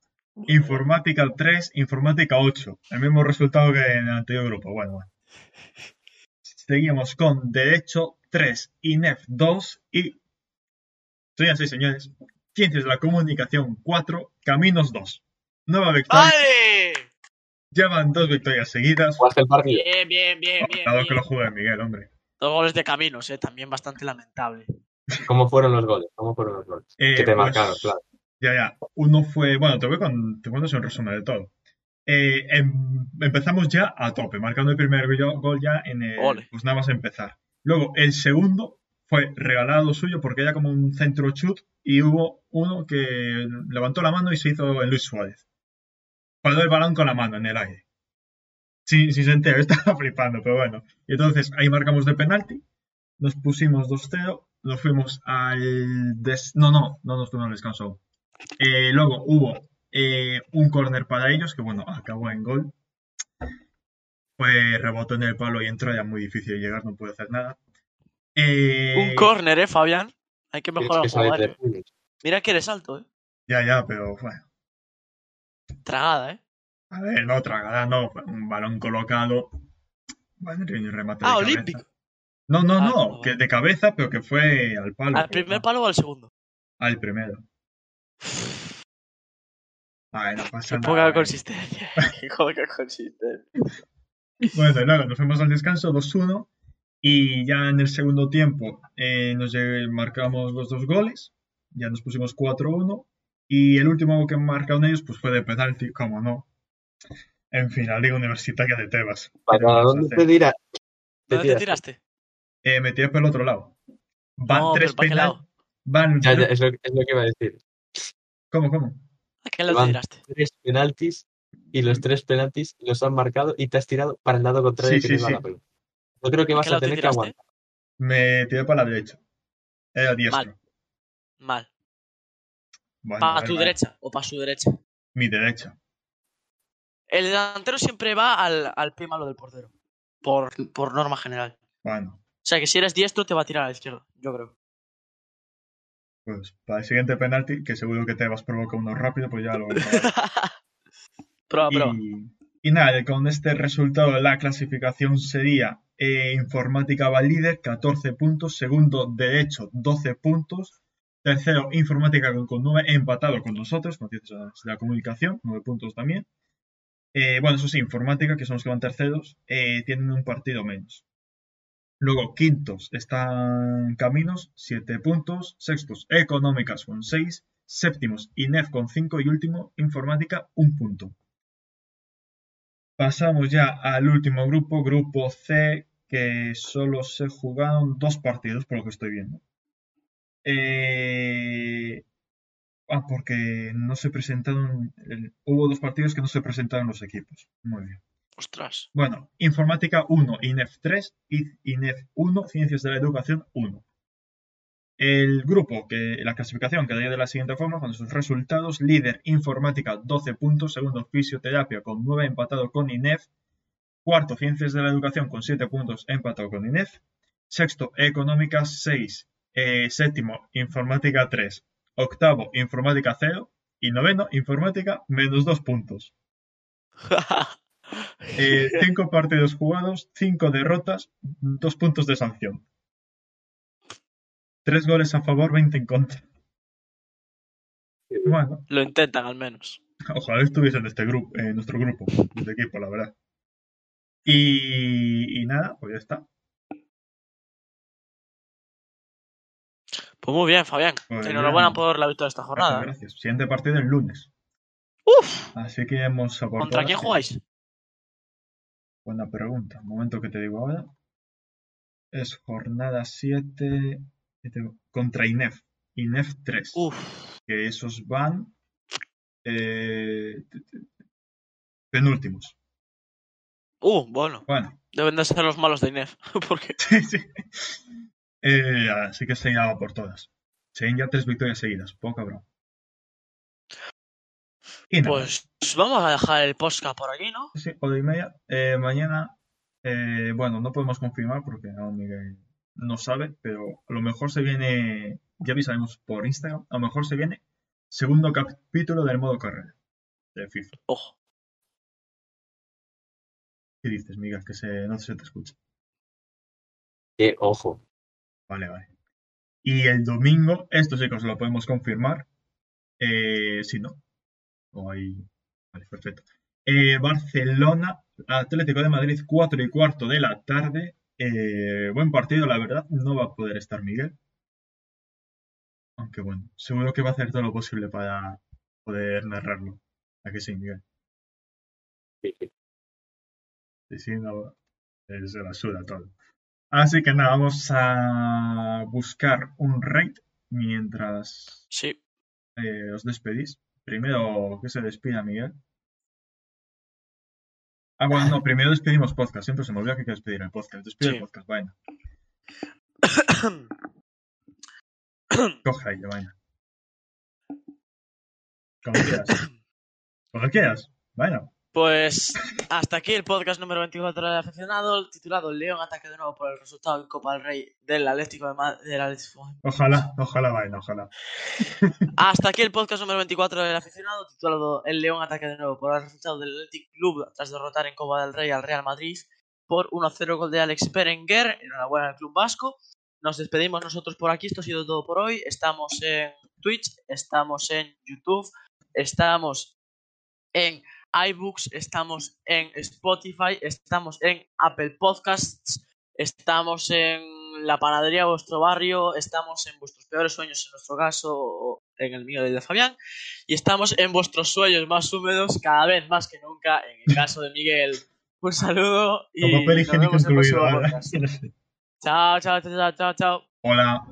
Informática 3, Informática 8. El mismo resultado que en el anterior grupo. Bueno, bueno. Seguimos con Derecho 3, INEF 2 y... Soy así, señores. Ciencias de la Comunicación 4, Caminos 2. Nueva victoria. ¡Vale! Llevan dos victorias seguidas. Jugaste el partido. Bien, bien, bien, bien. Dado que lo juegue Miguel, hombre. Dos goles de caminos, eh. También bastante lamentable. ¿Cómo fueron los goles? ¿Cómo fueron los goles? Eh, que te pues, marcaron, claro. Ya, ya. Uno fue. Bueno, te voy con. Te cuento un resumen de todo. Eh, em- empezamos ya a tope, marcando el primer go- gol ya en el. Ole. Pues nada más empezar. Luego, el segundo fue regalado suyo porque era como un centro chut y hubo uno que levantó la mano y se hizo en Luis Suárez. Paró el balón con la mano en el aire. Sin, sin sentido, estaba flipando, pero bueno. Y entonces ahí marcamos de penalti, nos pusimos 2-0, nos fuimos al... No, no, no nos fuimos al descanso. Eh, luego hubo eh, un córner para ellos, que bueno, acabó en gol. Pues rebotó en el palo y entró, era muy difícil de llegar, no pude hacer nada. Eh, Un córner, eh, Fabián. Hay que mejorar que fútbol. Mira que eres alto, eh. Ya, ya, pero bueno. Tragada, eh. A ver, no, tragada, no. Un balón colocado. Bueno, un remate de Ah, cabeza. olímpico. No, no, Ah, no, no, que de cabeza, pero que fue al palo. ¿Al primer palo o al segundo? Al primero. Ay, no pasa Qué nada. poca eh. consistencia. Qué poca consistencia. Bueno, luego nos fuimos al descanso 2-1 y ya en el segundo tiempo eh, nos marcamos los dos goles, ya nos pusimos 4-1 y el último que marcaron ellos pues fue de penalti, como no. En fin, la Liga Universitaria de Tebas. ¿Qué ¿Para dónde te dirá? Te ¿Dónde te tiras. tiraste? Eh, me tiré por el otro lado. Van No, tres pero ¿para qué penal- lado? Van Ya, ya, es, lo, es lo que iba a decir. ¿Cómo, cómo? ¿A qué lado te Van tiraste? tres penaltis y los tres penaltis los han marcado y te has tirado para el lado contrario Sí, que sí, sí. la pelota. Yo creo que ¿A vas a lado te tener que aguantar. Me tiré para la derecha. Era diestro. Mal. Mal. Bueno, Para a tu derecha o para su derecha. Mi derecha. El delantero siempre va al, al pie malo del portero. Por, por norma general. Bueno, O sea que si eres diestro te va a tirar a la izquierda, yo creo. pues para el siguiente penalti, que seguro que te vas a provocar uno rápido, pues ya lo probaré. Prueba, prueba. Y, y nada, con este resultado la clasificación sería eh, Informática va líder, 14 puntos, segundo Derecho, 12 puntos, tercero Informática con, con 9, empatado con nosotros, con de la comunicación, 9 puntos también. Eh, bueno, eso sí, Informática, que son los que van terceros, eh, tienen un partido menos. Luego, quintos están Caminos, 7 puntos, sextos Económicas con 6, séptimos INEF con 5 y último Informática, 1 punto. Pasamos ya al último grupo, grupo C, que solo se jugaron dos partidos, por lo que estoy viendo. Eh, Ah, porque no se presentaron. el- Hubo dos partidos que no se presentaron los equipos. Muy bien. Ostras. Bueno, Informática 1, INEF 3 y INEF 1, Ciencias de la Educación 1. El grupo, que la clasificación quedaría de la siguiente forma, con sus resultados, líder Informática 12 puntos, segundo Fisioterapia con 9 empatado con INEF, cuarto Ciencias de la Educación con 7 puntos empatado con INEF, sexto Económica 6, eh, séptimo Informática 3, octavo Informática 0 y noveno Informática menos 2 puntos. Eh, cinco partidos jugados, cinco derrotas, dos puntos de sanción. Tres goles a favor, 20 en contra. Bueno, Lo intentan al menos. ojalá estuviese en este grupo, en nuestro grupo de equipo, la verdad. Y, y nada, pues ya está. Pues muy bien, Fabián. Pues Enhorabuena bien. por la victoria de esta jornada. Gracias. Siguiente partido el lunes. Uf, Así que hemos aportado. ¿contra quién jugáis? Buena pregunta. Un momento que te digo ahora. Es jornada 7 contra INEF. INEF 3. Uf, que esos van eh, penúltimos. Uh, bueno. Bueno, Deben de ser los malos de Inef. Porque sí, sí. Eh, así que se iba por todas. Serían ya tres victorias seguidas, poco cabrón. Y nada, Pues vamos a dejar el podcast por aquí, ¿no? sí, hora y media. Eh, mañana, eh, bueno, no podemos confirmar porque aún Miguel no sabe, pero a lo mejor se viene, ya avisaremos por Instagram, a lo mejor se viene segundo capítulo del modo carrera de FIFA. Ojo. ¿Qué dices, Miguel? Que se, no se te escucha. Que, ojo. Vale, vale. Y el domingo, esto sí que os lo podemos confirmar. Eh, si no. O ahí. Vale, perfecto. Eh, Barcelona, Atlético de Madrid, 4 y cuarto de la tarde. Eh, buen partido, la verdad. No va a poder estar Miguel. Aunque bueno, seguro que va a hacer todo lo posible para poder narrarlo. ¿A que sí, Miguel? Sí, sí. Se la suda todo. Así que nada, vamos a buscar un rate mientras Sí. eh, os despedís. Primero que se despida Miguel. Ah, bueno, no, primero despedimos podcast. Siempre se me olvida que hay que despedir el podcast. Despide Sí. el podcast, vaina. Coge ahí, vaina. Cuando quieras. Cuando quieras. Vaina. Pues hasta aquí el podcast número 24 del aficionado, titulado León ataque de nuevo por el resultado en Copa del Rey del Atlético de Madrid. Del Atlético... Ojalá, ojalá, vaina, ojalá. Hasta aquí el podcast número 24 del aficionado, titulado El León ataque de nuevo por el resultado del Athletic Club tras derrotar en Copa del Rey al Real Madrid por 1-0 gol de Alex Berenguer. Enhorabuena al club vasco. Nos despedimos nosotros por aquí. Esto ha sido todo por hoy. Estamos en Twitch, estamos en YouTube, estamos en iBooks, estamos en Spotify, estamos en Apple Podcasts, estamos en la panadería de vuestro barrio, estamos en vuestros peores sueños en nuestro caso, o en el mío y el de Fabián, y estamos en vuestros sueños más húmedos cada vez más que nunca, en el caso de Miguel. Un saludo y Con papel nos higiénico vemos en el próximo podcast. Chao, chao, chao, chao, chao. Hola.